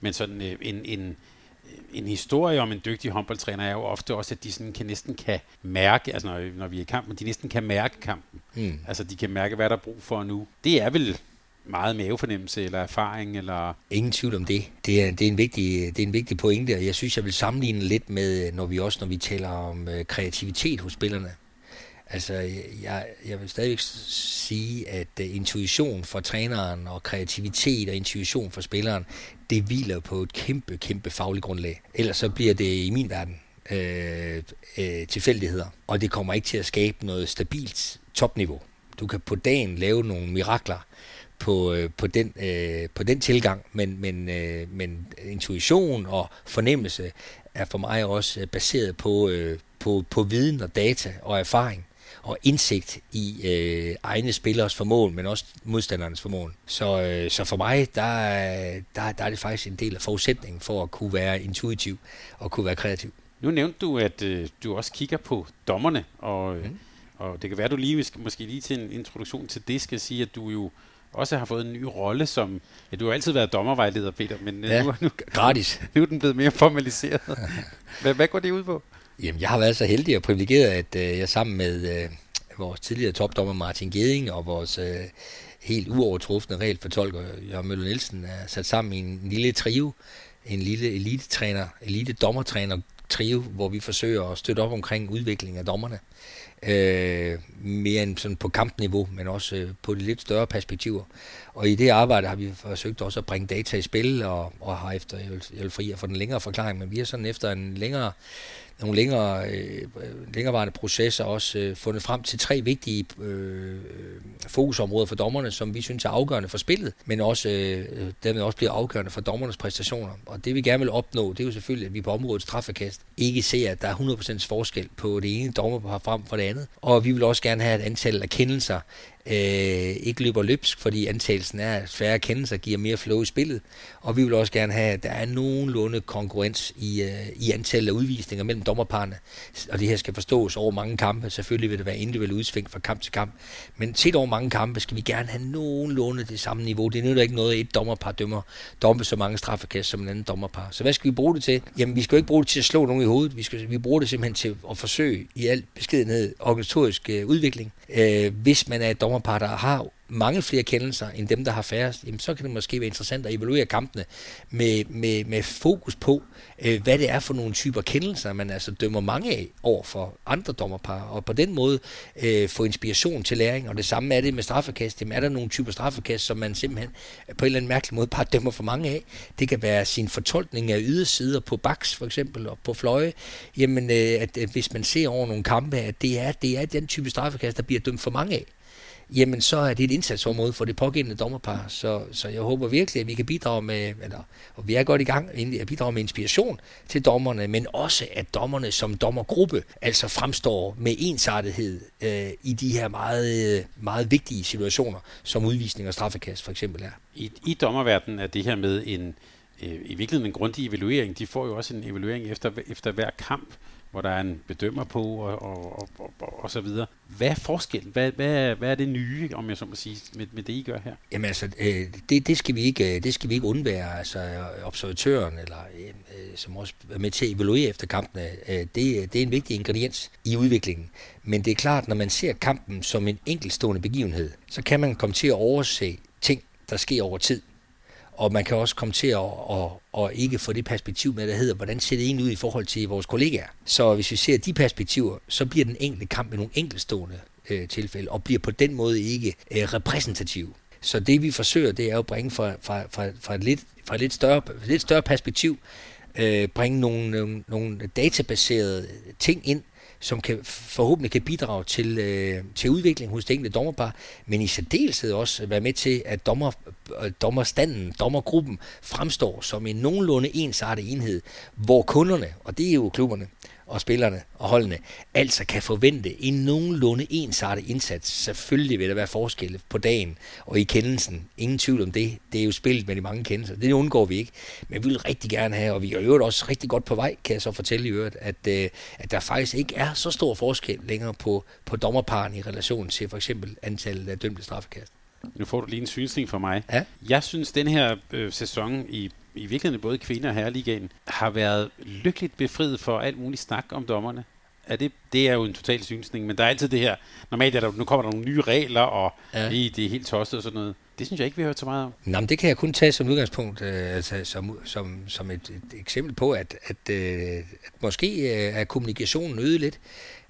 B: Men sådan øh, en, en, en historie om en dygtig håndboldtræner er jo ofte også, at de sådan kan næsten kan mærke, altså når, når vi er i kampen, de næsten kan mærke kampen. Mm. Altså de kan mærke, hvad der er brug for nu. Det er vel meget mavefornemmelse eller erfaring? Eller?
C: Ingen tvivl om det. Det er, det, er en vigtig, det er en vigtig pointe, og jeg synes, jeg vil sammenligne lidt med, når vi også når vi taler om øh, kreativitet hos spillerne. Altså, jeg, jeg vil stadigvæk sige, at øh, intuition for træneren og kreativitet og intuition for spilleren, det hviler på et kæmpe, kæmpe fagligt grundlag. Ellers så bliver det i min verden øh, øh, tilfældigheder, og det kommer ikke til at skabe noget stabilt topniveau. Du kan på dagen lave nogle mirakler på, øh, på, den, øh, på den tilgang, men, men, øh, men intuition og fornemmelse er for mig også øh, baseret på, øh, på, på viden og data og erfaring og indsigt i øh, egne spillers formål, men også modstandernes formål. Så, øh, så for mig, der, der, der er det faktisk en del af forudsætningen for at kunne være intuitiv og kunne være kreativ.
B: Nu nævnte du, at øh, du også kigger på dommerne, og, mm. og det kan være, du lige måske lige til en introduktion til det skal sige, at du jo også har fået en ny rolle som... Ja, du har altid været dommervejleder, Peter, men
C: øh, ja, nu, nu,
B: gratis. nu er den blevet mere formaliseret. hvad, hvad går det ud på?
C: Jamen, jeg har været så heldig og privilegeret, at øh, jeg sammen med øh, vores tidligere topdommer Martin Geding og vores øh, helt uovertrufne regelfortolker Jørgen Møller Nielsen er sat sammen i en lille trio, en lille elitetræner, elite dommertræner trio, hvor vi forsøger at støtte op omkring udviklingen af dommerne. Øh, mere end sådan på kampniveau, men også øh, på de lidt større perspektiver. Og i det arbejde har vi forsøgt også at bringe data i spil, og, og har efter, jeg vil, jeg vil fri at få den længere forklaring, men vi har sådan efter en længere nogle længere, øh, længerevarende processer også øh, fundet frem til tre vigtige øh, fokusområder for dommerne, som vi synes er afgørende for spillet, men også øh, dermed også bliver afgørende for dommernes præstationer. Og det vi gerne vil opnå, det er jo selvfølgelig, at vi på området straffekast ikke ser, at der er 100% forskel på det ene dommer frem for det andet. Og vi vil også gerne have et antal af kendelser øh, ikke løber løbsk, fordi antagelsen er, at færre kendelser giver mere flow i spillet. Og vi vil også gerne have, at der er nogenlunde konkurrence i, øh, i antallet af udvisninger mellem dommerparerne. Og det her skal forstås over mange kampe. Selvfølgelig vil det være individuelle udsving fra kamp til kamp. Men set over mange kampe skal vi gerne have nogenlunde det samme niveau. Det nytter ikke noget, at et dommerpar dømmer dommer så mange straffekast som en anden dommerpar. Så hvad skal vi bruge det til? Jamen, vi skal jo ikke bruge det til at slå nogen i hovedet. Vi, skal, vi bruger det simpelthen til at forsøge i al beskedenhed organisatorisk øh, udvikling. Øh, hvis man er et dommer dommerpar, der har mange flere kendelser end dem, der har færrest, jamen, så kan det måske være interessant at evaluere kampene med, med, med fokus på, øh, hvad det er for nogle typer kendelser, man altså dømmer mange af over for andre dommerpar, og på den måde øh, få inspiration til læring. Og det samme er det med straffekast. Jamen, er der nogle typer straffekast, som man simpelthen på en eller anden mærkelig måde bare dømmer for mange af? Det kan være sin fortolkning af ydersider på baks for eksempel, og på fløje. Jamen, øh, at, at hvis man ser over nogle kampe, at det er, det er den type straffekast, der bliver dømt for mange af jamen så er det et indsatsområde for det pågældende dommerpar. Så, så jeg håber virkelig, at vi kan bidrage med, eller, og vi er godt i gang, at bidrage med inspiration til dommerne, men også at dommerne som dommergruppe altså fremstår med ensartethed øh, i de her meget, meget vigtige situationer, som udvisning og straffekast for eksempel er.
B: I, i dommerverdenen er det her med en øh, i virkeligheden en grundig evaluering. De får jo også en evaluering efter, efter hver kamp, hvor der er en bedømmer på og, og, og, og, og så videre. Hvad er forskellen? Hvad, hvad, hvad er det nye, om jeg så må sige, med, med det, I gør her?
C: Jamen altså, øh, det, det, skal vi ikke, øh, det skal vi ikke undvære. Altså, øh, observatøren, eller, øh, øh, som også er med til at evaluere efter kampene, øh, det, det er en vigtig ingrediens i udviklingen. Men det er klart, når man ser kampen som en enkeltstående begivenhed, så kan man komme til at overse ting, der sker over tid. Og man kan også komme til at, at, at ikke få det perspektiv med, der hedder, hvordan ser det egentlig ud i forhold til vores kollegaer. Så hvis vi ser de perspektiver, så bliver den enkelte kamp med nogle enkeltstående øh, tilfælde, og bliver på den måde ikke øh, repræsentativ. Så det vi forsøger, det er jo at bringe fra, fra, fra, fra, et, lidt, fra et lidt større, lidt større perspektiv, øh, bringe nogle, nogle, nogle databaserede ting ind, som kan, forhåbentlig kan bidrage til, øh, til udvikling hos det enkelte dommerpar, men i særdeleshed også være med til, at dommer, øh, dommerstanden, dommergruppen fremstår som en nogenlunde ensartet enhed, hvor kunderne, og det er jo klubberne, og spillerne og holdene altså kan forvente en nogenlunde ensartet indsats. Selvfølgelig vil der være forskelle på dagen og i kendelsen. Ingen tvivl om det. Det er jo spillet med de mange kendelser. Det undgår vi ikke. Men vi vil rigtig gerne have, og vi er jo også rigtig godt på vej, kan jeg så fortælle i øvrigt, at, øh, at der faktisk ikke er så stor forskel længere på, på dommerparen i relation til for eksempel antallet af dømte straffekast.
B: Nu får du lige en synsning for mig.
C: Ja.
B: Jeg synes, den her øh, sæson i i virkeligheden både kvinder og herreligaen, har været lykkeligt befriet for alt muligt snak om dommerne. Er det, det er jo en total synsning, men der er altid det her, normalt er der, nu kommer der nogle nye regler, og ja. det, det er helt tosset og sådan noget. Det synes jeg ikke, vi har hørt så meget om.
C: Nå, men det kan jeg kun tage som udgangspunkt, øh, altså som, som, som et, et eksempel på, at, at, øh, at måske øh, er kommunikationen øget lidt.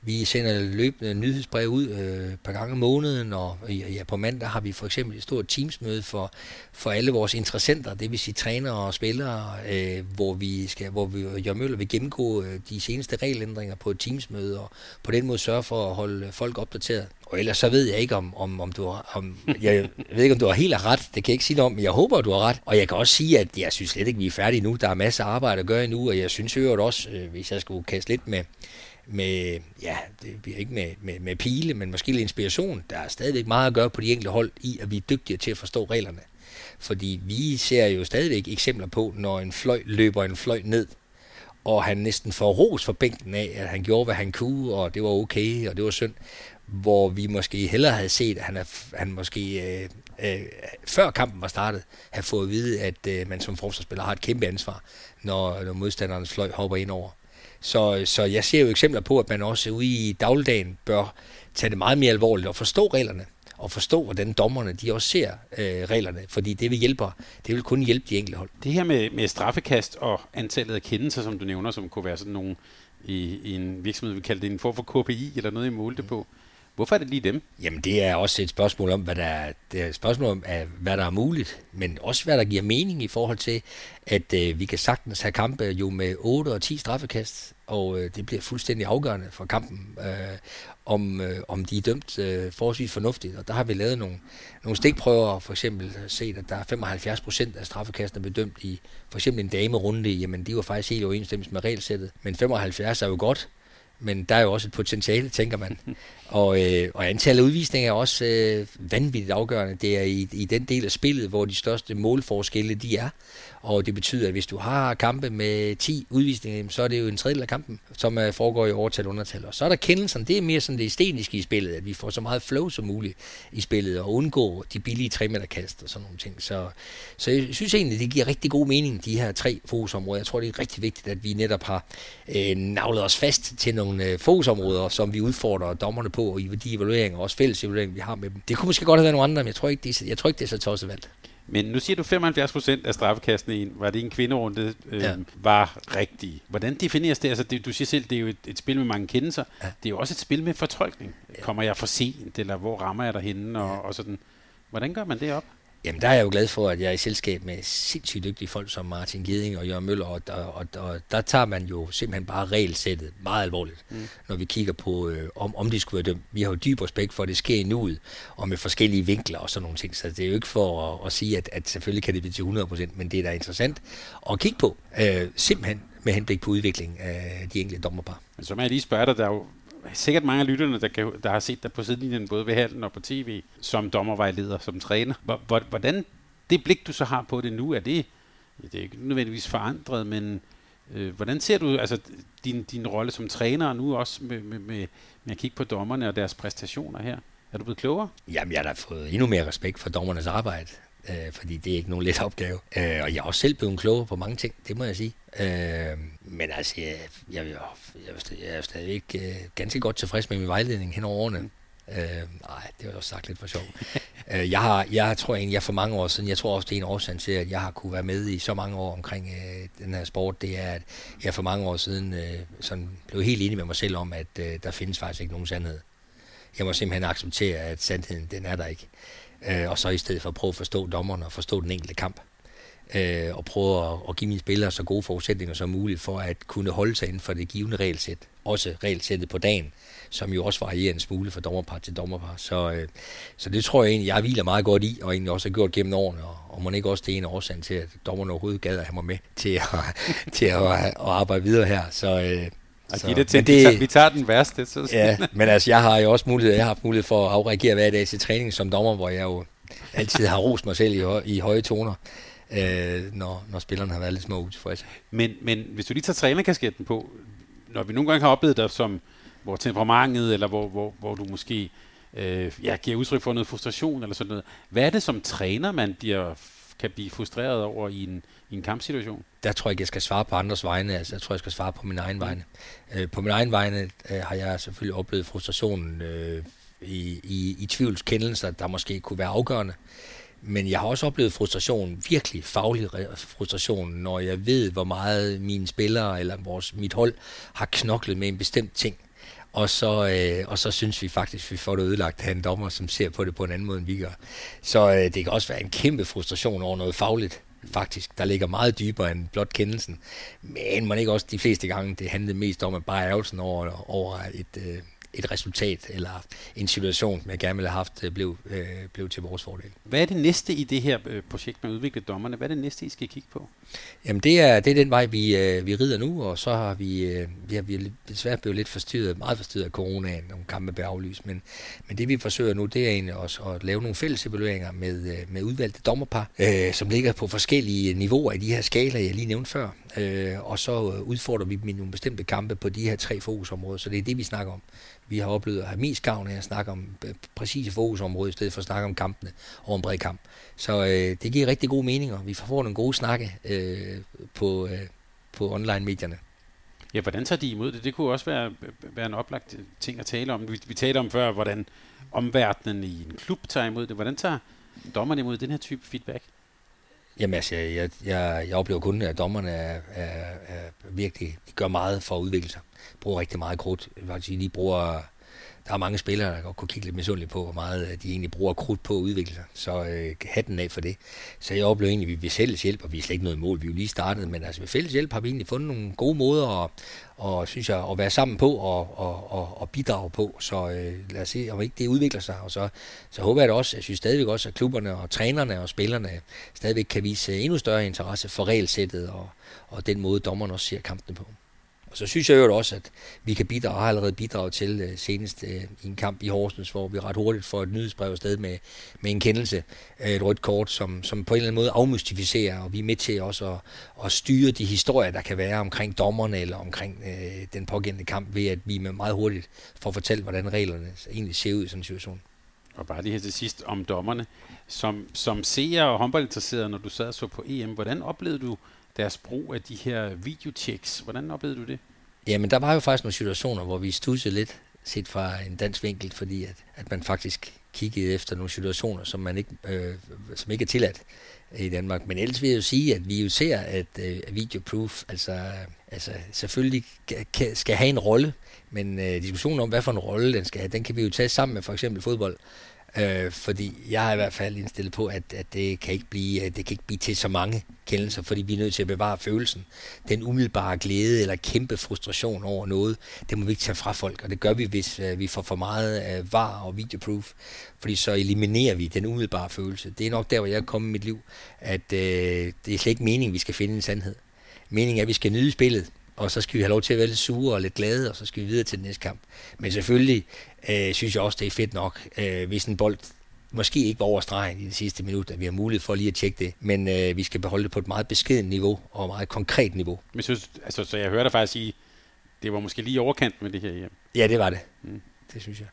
C: Vi sender løbende nyhedsbrev ud øh, par gange om måneden, og ja, på mandag har vi for eksempel et stort teamsmøde for, for alle vores interessenter, det vil sige trænere og spillere, øh, hvor vi skal, hvor vi, Jørgen Møller vil gennemgå øh, de seneste regelændringer på et teamsmøde, og på den måde sørge for at holde folk opdateret. Og ellers så ved jeg ikke, om, om, om du har, om, jeg ved ikke, om du har helt ret. Det kan jeg ikke sige noget om, men jeg håber, du har ret. Og jeg kan også sige, at jeg synes slet ikke, vi er færdige nu. Der er masser af arbejde at gøre endnu, og jeg synes øvrigt også, øh, hvis jeg skulle kaste lidt med, med, ja, det bliver ikke med, med, med pile, men måske lidt inspiration. Der er stadigvæk meget at gøre på de enkelte hold i, at vi er dygtigere til at forstå reglerne. Fordi vi ser jo stadigvæk eksempler på, når en fløj løber en fløj ned, og han næsten får ros for bænken af, at han gjorde, hvad han kunne, og det var okay, og det var synd. Hvor vi måske hellere havde set, at han, er, han måske øh, øh, før kampen var startet, havde fået at vide, at øh, man som forsvarsspiller har et kæmpe ansvar, når, når modstanderens fløj hopper ind over. Så, så jeg ser jo eksempler på, at man også ude i dagligdagen bør tage det meget mere alvorligt og forstå reglerne og forstå, hvordan dommerne de også ser øh, reglerne, fordi det vil hjælpe, det vil kun hjælpe de enkelte hold.
B: Det her med, med straffekast og antallet af kendelser, som du nævner, som kunne være sådan nogle i, i en virksomhed, vi kalder det en form for KPI, eller noget, I målte på. Hvorfor er det lige dem?
C: Jamen, det er også et spørgsmål om, hvad der er, det er et spørgsmål om, hvad der er muligt, men også hvad der giver mening i forhold til, at øh, vi kan sagtens have kampe jo med 8 og 10 straffekast, og øh, det bliver fuldstændig afgørende for kampen, øh, om, øh, om de er dømt øh, forholdsvis fornuftigt. Og der har vi lavet nogle, nogle stikprøver, for eksempel set, at der er 75 procent af straffekastene bedømt i for eksempel en damerunde, jamen det var faktisk helt overensstemmelse med regelsættet. Men 75 er jo godt, men der er jo også et potentiale, tænker man. Og, øh, og antallet af udvisninger er også øh, vanvittigt afgørende. Det er i, i den del af spillet, hvor de største målforskelle de er. Og det betyder, at hvis du har kampe med 10 udvisninger, så er det jo en tredjedel af kampen, som foregår i overtal og undertal. Og så er der kendelsen, det er mere sådan det æstetiske i spillet, at vi får så meget flow som muligt i spillet, og undgå de billige 3 meter kast og sådan nogle ting. Så, så jeg synes egentlig, det giver rigtig god mening, de her tre fokusområder. Jeg tror, det er rigtig vigtigt, at vi netop har øh, navlet os fast til nogle øh, fokusområder, som vi udfordrer dommerne på i de evalueringer, også fælles evalueringer, vi har med dem. Det kunne måske godt have været nogle andre, men jeg tror ikke, det er, jeg tror ikke, det er så tosset valgt.
B: Men nu siger du 75 procent af straffekastene i var det en kvinderunde, øh, ja. var rigtige. Hvordan defineres det? Altså, det, du siger selv, det er jo et, et spil med mange kendelser. Ja. Det er jo også et spil med fortolkning. Ja. Kommer jeg for sent, eller hvor rammer jeg derhenne, og, ja. og sådan. Hvordan gør man det op?
C: Jamen, der er jeg jo glad for, at jeg er i selskab med sindssygt dygtige folk som Martin Gidding og Jørgen Møller, og, og, og, og der tager man jo simpelthen bare regelsættet meget alvorligt, mm. når vi kigger på, øh, om, om de skulle være dømt. Vi har jo dyb respekt for, at det sker i nuet, og med forskellige vinkler og sådan nogle ting, så det er jo ikke for at, at sige, at, at selvfølgelig kan det blive til 100%, men det er da interessant at kigge på, øh, simpelthen med henblik på udvikling af de enkelte dommerpar.
B: Men så må jeg lige spørge dig, der er jo sikkert mange af lytterne, der, kan, der har set dig på sidelinjen, både ved halen og på tv, som dommervejleder, som træner. Hvordan det blik, du så har på det nu, er det, det er ikke nødvendigvis forandret, men øh, hvordan ser du altså, din, din rolle som træner nu også med, med, med, med at kigge på dommerne og deres præstationer her? Er du blevet klogere?
C: Jamen, jeg har da fået endnu mere respekt for dommernes arbejde, øh, fordi det er ikke nogen let opgave. Øh, og jeg er også selv blevet klogere på mange ting, det må jeg sige. Øh, men altså, jeg, jeg, jeg, jeg, er stadigvæk øh, ganske godt tilfreds med min vejledning hen over årene. Øh, nej, det var også sagt lidt for sjov. øh, jeg, har, jeg tror egentlig, jeg for mange år siden, jeg tror også, det er en årsag til, at jeg har kunne være med i så mange år omkring øh, den her sport, det er, at jeg for mange år siden øh, sådan blev helt enig med mig selv om, at øh, der findes faktisk ikke nogen sandhed. Jeg må simpelthen acceptere, at sandheden, den er der ikke. Øh, og så i stedet for at prøve at forstå dommerne og forstå den enkelte kamp, øh, og prøve at, at give mine spillere så gode forudsætninger som muligt for at kunne holde sig inden for det givende regelsæt. Også regelsættet på dagen, som jo også varierer en smule fra dommerpar til dommerpar. Så, øh, så det tror jeg egentlig, jeg hviler meget godt i, og egentlig også har gjort gennem årene, og, og må ikke også det ene årsag til, at dommerne overhovedet gad at have mig med til at, til at, at, at arbejde videre her. Så, øh,
B: så, det til, det, vi, tager, vi tager den værste. Så.
C: ja, men altså, jeg har jo også mulighed, jeg har haft mulighed for at afreagere hver dag til træning som dommer, hvor jeg jo altid har rost mig selv i, høje, i høje toner, øh, når, når spillerne har været lidt små utilfredse.
B: Men, men hvis du lige tager trænerkasketten på, når vi nogle gange har oplevet dig som, hvor temperamentet, eller hvor, hvor, hvor du måske øh, ja, giver udtryk for noget frustration, eller sådan noget. Hvad er det som træner, man bliver, kan blive frustreret over i en, i en kampsituation?
C: Der tror jeg ikke, jeg skal svare på andres vegne. Altså, jeg tror, jeg skal svare på min egen vegne. Øh, på min egen vegne øh, har jeg selvfølgelig oplevet frustrationen øh, i, i, i tvivlskendelser, der måske kunne være afgørende. Men jeg har også oplevet frustration, virkelig faglig frustration, når jeg ved, hvor meget mine spillere eller vores, mit hold har knoklet med en bestemt ting. Og så, øh, og så synes vi faktisk, at vi får det ødelagt af en dommer, som ser på det på en anden måde, end vi gør. Så øh, det kan også være en kæmpe frustration over noget fagligt, faktisk. Der ligger meget dybere end blot kendelsen. Men man ikke også de fleste gange, det handlede mest om at bare ærgelsen over, over et, øh, et resultat eller en situation, jeg gerne ville have haft, øh, blev, øh, blev til vores fordel.
B: Hvad er det næste i det her øh, projekt med at udvikle dommerne? Hvad er det næste, I skal kigge på?
C: Jamen det er, det er den vej, vi, øh, vi rider nu, og så har vi, øh, vi har vi desværre blevet lidt forstyrret, meget forstyrret af coronaen, nogle kampe blev aflyst, men, men det vi forsøger nu, det er egentlig også at lave nogle fælles evalueringer med, øh, med udvalgte dommerpar, øh, som ligger på forskellige niveauer i de her skala, jeg lige nævnte før, øh, og så udfordrer vi dem i nogle bestemte kampe på de her tre fokusområder, så det er det, vi snakker om vi har oplevet at have mest gavn af at snakke om øh, præcise fokusområder, i stedet for at snakke om kampene over en bred kamp. Så øh, det giver rigtig gode meninger. Vi får nogle gode snakke øh, på, øh, på online-medierne.
B: Ja, hvordan tager de imod det? Det kunne også være, være en oplagt ting at tale om. Vi, vi talte om før, hvordan omverdenen i en klub tager imod det. Hvordan tager dommerne imod den her type feedback?
C: Jamen altså, jeg, jeg, jeg oplever kun, at dommerne er, er, er virkelig, de gør meget for at udvikle sig. Bruger rigtig meget krudt. De bruger der er mange spillere, der godt kunne kigge lidt misundeligt på, hvor meget øh, de egentlig bruger krudt på at udvikle sig. Så øh, hatten af for det. Så jeg oplever egentlig, at vi ved fælles hjælp, og vi er slet ikke noget mål, vi er jo lige startet, men altså ved fælles hjælp har vi egentlig fundet nogle gode måder at, og, synes jeg, at være sammen på og, og, og, og bidrage på. Så øh, lad os se, om ikke det udvikler sig. Og så, så håber jeg det også, jeg synes stadigvæk også, at klubberne og trænerne og spillerne stadigvæk kan vise øh, endnu større interesse for regelsættet og, og den måde, dommerne også ser kampene på. Og så synes jeg jo også, at vi kan bidrage, har allerede bidraget til øh, senest øh, i en kamp i Horsens, hvor vi ret hurtigt får et nyhedsbrev afsted med, med en kendelse, øh, et rødt kort, som, som på en eller anden måde afmystificerer, og vi er med til også at, at styre de historier, der kan være omkring dommerne eller omkring øh, den pågældende kamp, ved at vi med meget hurtigt får fortalt, hvordan reglerne egentlig ser ud i sådan en situation.
B: Og bare lige her til sidst om dommerne. Som, som seer og håndboldinteresseret, når du sad og så på EM, hvordan oplevede du deres brug af de her videotjeks. Hvordan oplevede du det?
C: Jamen, der var jo faktisk nogle situationer, hvor vi stussede lidt set fra en dansk vinkel, fordi at, at man faktisk kiggede efter nogle situationer, som man ikke, øh, som ikke er tilladt i Danmark. Men ellers vil jeg jo sige, at vi jo ser, at øh, videoproof altså, altså selvfølgelig kan, skal have en rolle, men øh, diskussionen om, hvad for en rolle den skal have, den kan vi jo tage sammen med for eksempel fodbold. Øh, fordi jeg er i hvert fald indstillet på, at, at det, kan ikke blive, det kan ikke blive til så mange kendelser, fordi vi er nødt til at bevare følelsen. Den umiddelbare glæde eller kæmpe frustration over noget, det må vi ikke tage fra folk, og det gør vi, hvis øh, vi får for meget øh, var og videoproof, fordi så eliminerer vi den umiddelbare følelse. Det er nok der, hvor jeg er kommet i mit liv, at øh, det er slet ikke meningen, vi skal finde en sandhed. Meningen er, at vi skal nyde spillet, og så skal vi have lov til at være lidt sure og lidt glade, og så skal vi videre til den næste kamp. Men selvfølgelig øh, synes jeg også, det er fedt nok, øh, hvis en bold måske ikke var over stregen i det sidste minut, at vi har mulighed for lige at tjekke det, men øh, vi skal beholde det på et meget beskeden niveau og meget konkret niveau.
B: Men synes, altså, så jeg hører dig faktisk sige, det var måske lige overkant med det her hjem.
C: Ja, det var det. Mm. Det synes jeg.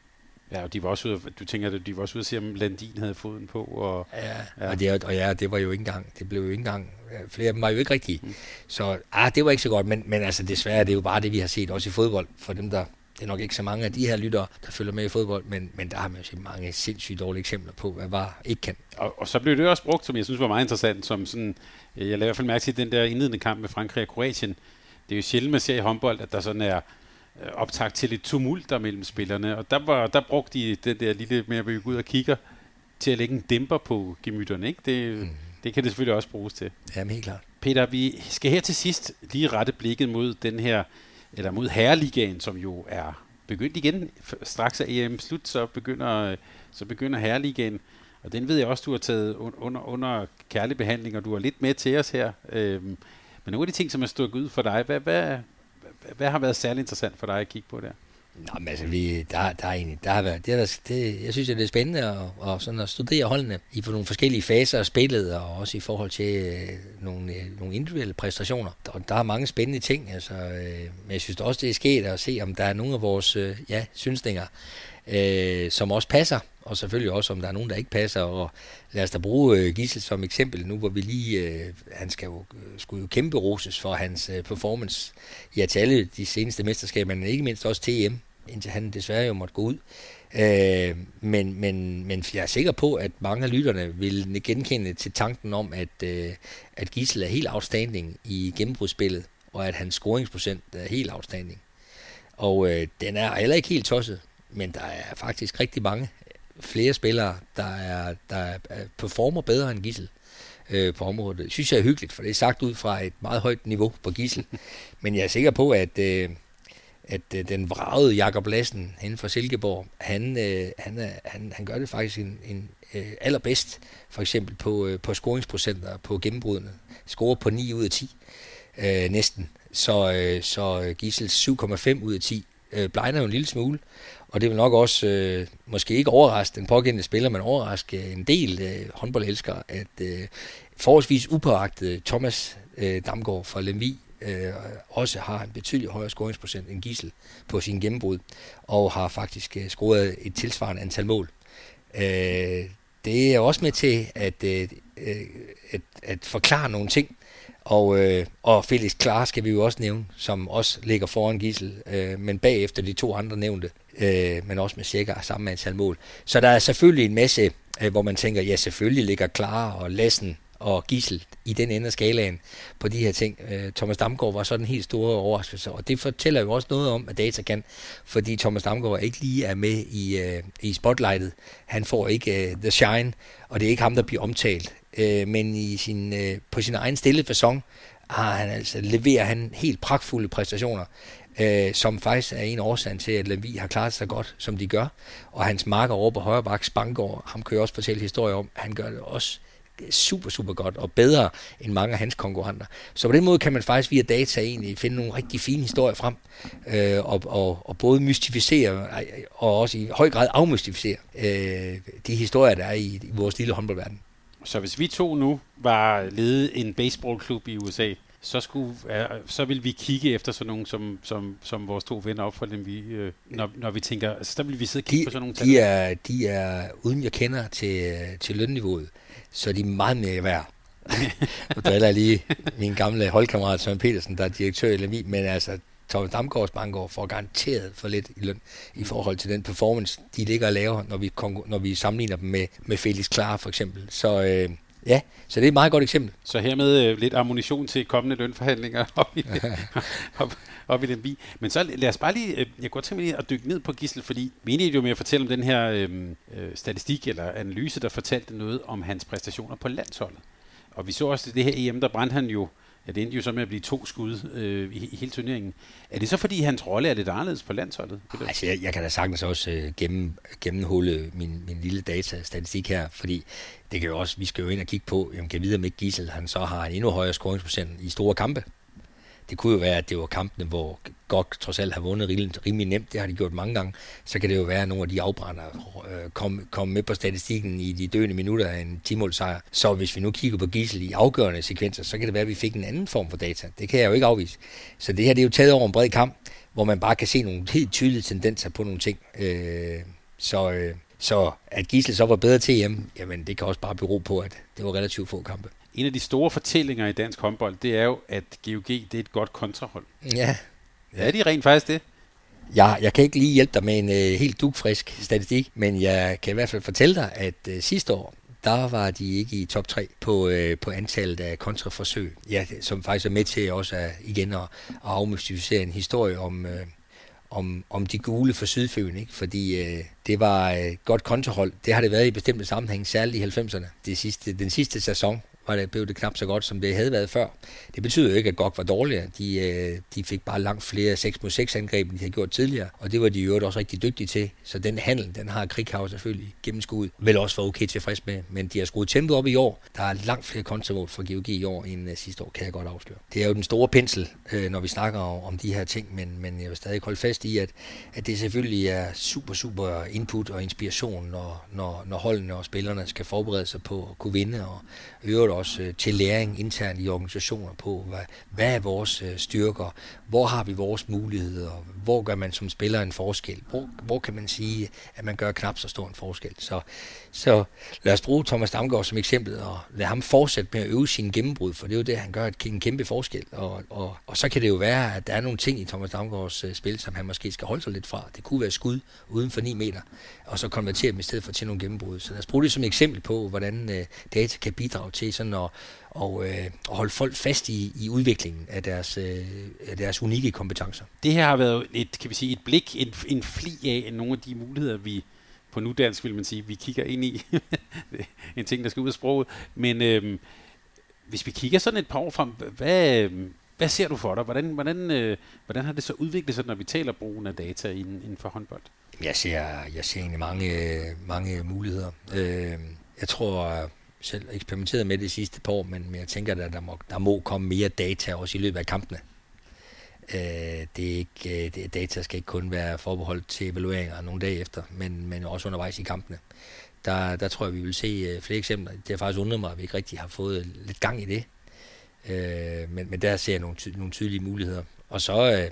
B: Ja, og de var også ude, du tænker, at de var også ude at se, om Landin havde foden på. Og,
C: ja, ja. Og, det, og ja, det var jo ikke engang, det blev jo ikke engang, flere af dem var jo ikke rigtige. Mm. Så ah, det var ikke så godt, men, men altså desværre, det er jo bare det, vi har set også i fodbold, for dem, der, det er nok ikke så mange af de her lyttere, der følger med i fodbold, men, men der har man jo set mange sindssygt dårlige eksempler på, hvad var ikke kan.
B: Og, og så blev det også brugt, som jeg synes var meget interessant, som sådan, jeg lavede i hvert fald mærke til den der indledende kamp med Frankrig og Kroatien. Det er jo sjældent, man ser i håndbold, at der sådan er Øh, optakt til lidt tumult der mellem spillerne, og der, var, der brugte de den der lille med at vi ud og kigger til at lægge en dæmper på gemytterne, ikke? Det, mm. det kan det selvfølgelig også bruges til.
C: Jamen helt klart.
B: Peter, vi skal her til sidst lige rette blikket mod den her, eller mod herreligaen, som jo er begyndt igen. Straks er EM slut, så begynder, så begynder herreligaen. Og den ved jeg også, du har taget under, under kærlig behandling, og du er lidt med til os her. Øhm, men nogle af de ting, som er stået ud for dig, hvad, hvad, hvad har været særlig interessant for dig at kigge på der?
C: Nå, men altså, vi, der, der er egentlig, der har været, det, er, det, jeg synes, det er spændende at, og sådan at studere holdene i for nogle forskellige faser af spillet, og også i forhold til øh, nogle, øh, nogle individuelle præstationer. Der, der er mange spændende ting, altså, øh, men jeg synes også, det er sket at se, om der er nogle af vores øh, ja, synsninger, øh, som også passer, og selvfølgelig også, om der er nogen, der ikke passer. Og lad os da bruge øh, Gissel som eksempel nu, hvor vi lige, øh, han skal jo, øh, skulle jo kæmpe roses for hans øh, performance ja, til alle de seneste mesterskaber, men ikke mindst også TM, indtil han desværre jo måtte gå ud. Øh, men, men, men jeg er sikker på, at mange af lytterne vil genkende til tanken om, at, øh, at Gissel er helt outstanding i gennembrudsspillet, og at hans scoringsprocent er helt outstanding. Og øh, den er heller ikke helt tosset men der er faktisk rigtig mange flere spillere, der, er, der er, performer bedre end Gissel øh, på området. Det synes jeg er hyggeligt, for det er sagt ud fra et meget højt niveau på Gissel. Men jeg er sikker på, at, øh, at øh, den vragede Jakob Lassen inden for Silkeborg, han, øh, han, er, han, han gør det faktisk en, en øh, allerbedst, for eksempel på, øh, på scoringsprocenter på gennembrudene. Scorer på 9 ud af 10, øh, næsten. Så, øh, så Gissels 7,5 ud af 10 øh, blegner jo en lille smule, og det vil nok også øh, måske ikke overraske den pågældende spiller, men overraske en del øh, håndboldelskere, at øh, forholdsvis upåagtet Thomas øh, Damgaard fra Lemvi øh, også har en betydelig højere scoringsprocent end Gissel på sin gennembrud, og har faktisk øh, scoret et tilsvarende antal mål. Øh, det er også med til at, øh, øh at, at forklare nogle ting, og, øh, og Felix Klar skal vi jo også nævne, som også ligger foran Gissel, øh, men bagefter de to andre nævnte, øh, men også med cirka samme antal mål. Så der er selvfølgelig en masse, øh, hvor man tænker, ja selvfølgelig ligger Klar og Lassen og Gissel i den ende af skalaen på de her ting. Øh, Thomas Damgaard var så en helt stor overraskelse, og det fortæller jo også noget om, at data kan, fordi Thomas Damgaard ikke lige er med i, øh, i spotlightet. Han får ikke øh, the shine, og det er ikke ham, der bliver omtalt øh, men i sin, øh, på sin egen stille fasong har han altså, leverer han helt pragtfulde præstationer, øh, som faktisk er en årsag til, at Lemvi har klaret sig godt, som de gør. Og hans marker over på højre bak, Spangård, ham kan jeg også fortælle historier om, han gør det også super, super godt og bedre end mange af hans konkurrenter. Så på den måde kan man faktisk via data egentlig finde nogle rigtig fine historier frem, øh, og, og, og både mystificere og også i høj grad afmystificere øh, de historier, der er i, i vores lille håndboldverden.
B: Så hvis vi to nu var ledet en baseballklub i USA, så, skulle, så vil vi kigge efter sådan nogen, som, som, som vores to venner op for dem, vi, øh, når, når vi tænker, altså der vil vi sidde og kigge
C: de,
B: på sådan nogle
C: tal. De er, de er, uden jeg kender til, til lønniveauet, så er de meget mere værd. nu driller jeg lige min gamle holdkammerat Søren Petersen, der er direktør i Lemvi, men altså, Thomas Damgaards Bankgaard får garanteret for lidt i løn i forhold til den performance, de ligger og laver, når vi, når vi sammenligner dem med, med Felix Klar for eksempel. Så øh, ja, så det er et meget godt eksempel.
B: Så hermed øh, lidt ammunition til kommende lønforhandlinger op i, op, op i den bi. Men så lad os bare lige, øh, jeg går til mig lige at dykke ned på Gissel, fordi er jo med at fortælle om den her øhm, øh, statistik eller analyse, der fortalte noget om hans præstationer på landsholdet. Og vi så også det her EM, der brændte han jo Ja, det endte jo så med at blive to skud øh, i, i hele turneringen. Er det så, fordi hans rolle er lidt anderledes på landsholdet?
C: Altså, jeg, jeg kan da sagtens også øh, gennem, gennemhulle min, min lille datastatistik her, fordi det kan jo også, vi skal jo ind og kigge på, jamen, kan vide, om ikke Gissel, han så har en endnu højere scoringsprocent i store kampe. Det kunne jo være, at det var kampene, hvor godt trods alt har vundet rimelig, rimelig nemt. Det har de gjort mange gange. Så kan det jo være, at nogle af de afbrænder øh, kom, kom med på statistikken i de døende minutter af en 10 sejr. Så hvis vi nu kigger på Gisel i afgørende sekvenser, så kan det være, at vi fik en anden form for data. Det kan jeg jo ikke afvise. Så det her det er jo taget over en bred kamp, hvor man bare kan se nogle helt tydelige tendenser på nogle ting. Øh, så, øh, så at Gissel så var bedre til hjem, jamen det kan også bare bero på, at det var relativt få kampe.
B: En af de store fortællinger i dansk håndbold, det er jo, at GOG det er et godt kontrahold.
C: Ja.
B: ja. Er de rent faktisk det?
C: Ja, jeg kan ikke lige hjælpe dig med en uh, helt dugfrisk statistik, men jeg kan i hvert fald fortælle dig, at uh, sidste år, der var de ikke i top 3 på, uh, på antallet af kontraforsøg. Ja, som faktisk er med til også at, igen at, at afmystificere en historie om, uh, om, om de gule for Sydføen, ikke? fordi øh, det var et godt kontohold. Det har det været i bestemte sammenhæng, særligt i 90'erne. Det sidste, den sidste sæson var det, blev det knap så godt, som det havde været før. Det betyder jo ikke, at GOG var dårligere. De, øh, de fik bare langt flere 6 mod 6 angreb, end de havde gjort tidligere, og det var de jo også rigtig dygtige til. Så den handel, den har Krighav selvfølgelig gennemskuet, Vel også var okay tilfreds med, men de har skruet tempoet op i år. Der er langt flere kontramål for GOG i år end øh, sidste år, kan jeg godt afsløre. Det er jo den store pensel, øh, når vi snakker om, om de her ting, men, men jeg vil stadig holde fast i, at, at det selvfølgelig er super, super input og inspiration, når, når, når holdene og spillerne skal forberede sig på at kunne vinde, og øvrigt også øh, til læring internt i organisationer på, hvad, hvad er vores øh, styrker, hvor har vi vores muligheder, hvor gør man som spiller en forskel, hvor, hvor kan man sige, at man gør knap så stor en forskel. Så, så lad os bruge Thomas Damgaard som eksempel, og lad ham fortsætte med at øve sin gennembrud, for det er jo det, han gør en kæmpe forskel. Og, og, og så kan det jo være, at der er nogle ting i Thomas Damgaards øh, spil, som han måske skal holde sig lidt fra. Det kunne være skud uden for 9 meter, og så konvertere dem i stedet for til nogle gennembrud. Så lad os bruge det som eksempel på, hvordan øh, data kan bidrage til sådan at og, øh, og holde folk fast i, i udviklingen af deres, øh, af deres unikke kompetencer.
B: Det her har været et, kan vi sige, et blik, en, en fli af nogle af de muligheder, vi på nudansk vil man sige, vi kigger ind i. en ting, der skal ud af sproget. Men øh, hvis vi kigger sådan et par år frem, hvad, hvad ser du for dig? Hvordan, hvordan, øh, hvordan har det så udviklet sig, når vi taler brugen af data inden, inden for håndbold?
C: Jeg ser, jeg ser egentlig mange, mange muligheder. Øh, jeg tror, selv eksperimenteret med det de sidste par år, men, men jeg tænker, at der må, der må komme mere data også i løbet af kampene. Øh, det er ikke, øh, det, data skal ikke kun være forbeholdt til evalueringer nogle dage efter, men, men også undervejs i kampene. Der, der tror jeg, vi vil se øh, flere eksempler. Det har faktisk undret mig, at vi ikke rigtig har fået lidt gang i det. Øh, men, men der ser jeg nogle, ty- nogle tydelige muligheder. Og så, øh,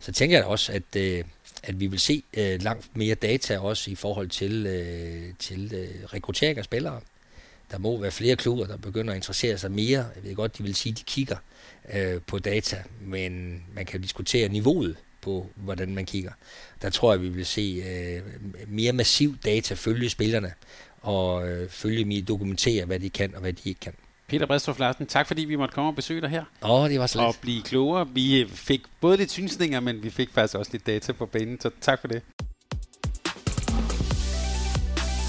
C: så tænker jeg også, at, øh, at vi vil se øh, langt mere data også i forhold til, øh, til øh, rekruttering af spillere der må være flere klubber, der begynder at interessere sig mere. Jeg ved godt, de vil sige, at de kigger øh, på data, men man kan diskutere niveauet på, hvordan man kigger. Der tror jeg, vi vil se øh, mere massiv data følge spillerne, og øh, følge mig dokumentere, hvad de kan og hvad de ikke kan.
B: Peter Bredstof Larsen, tak fordi vi måtte komme og besøge dig her.
C: Åh, oh, det var så
B: Og blive klogere. Vi fik både lidt synsninger, men vi fik faktisk også lidt data på banen, så tak for det.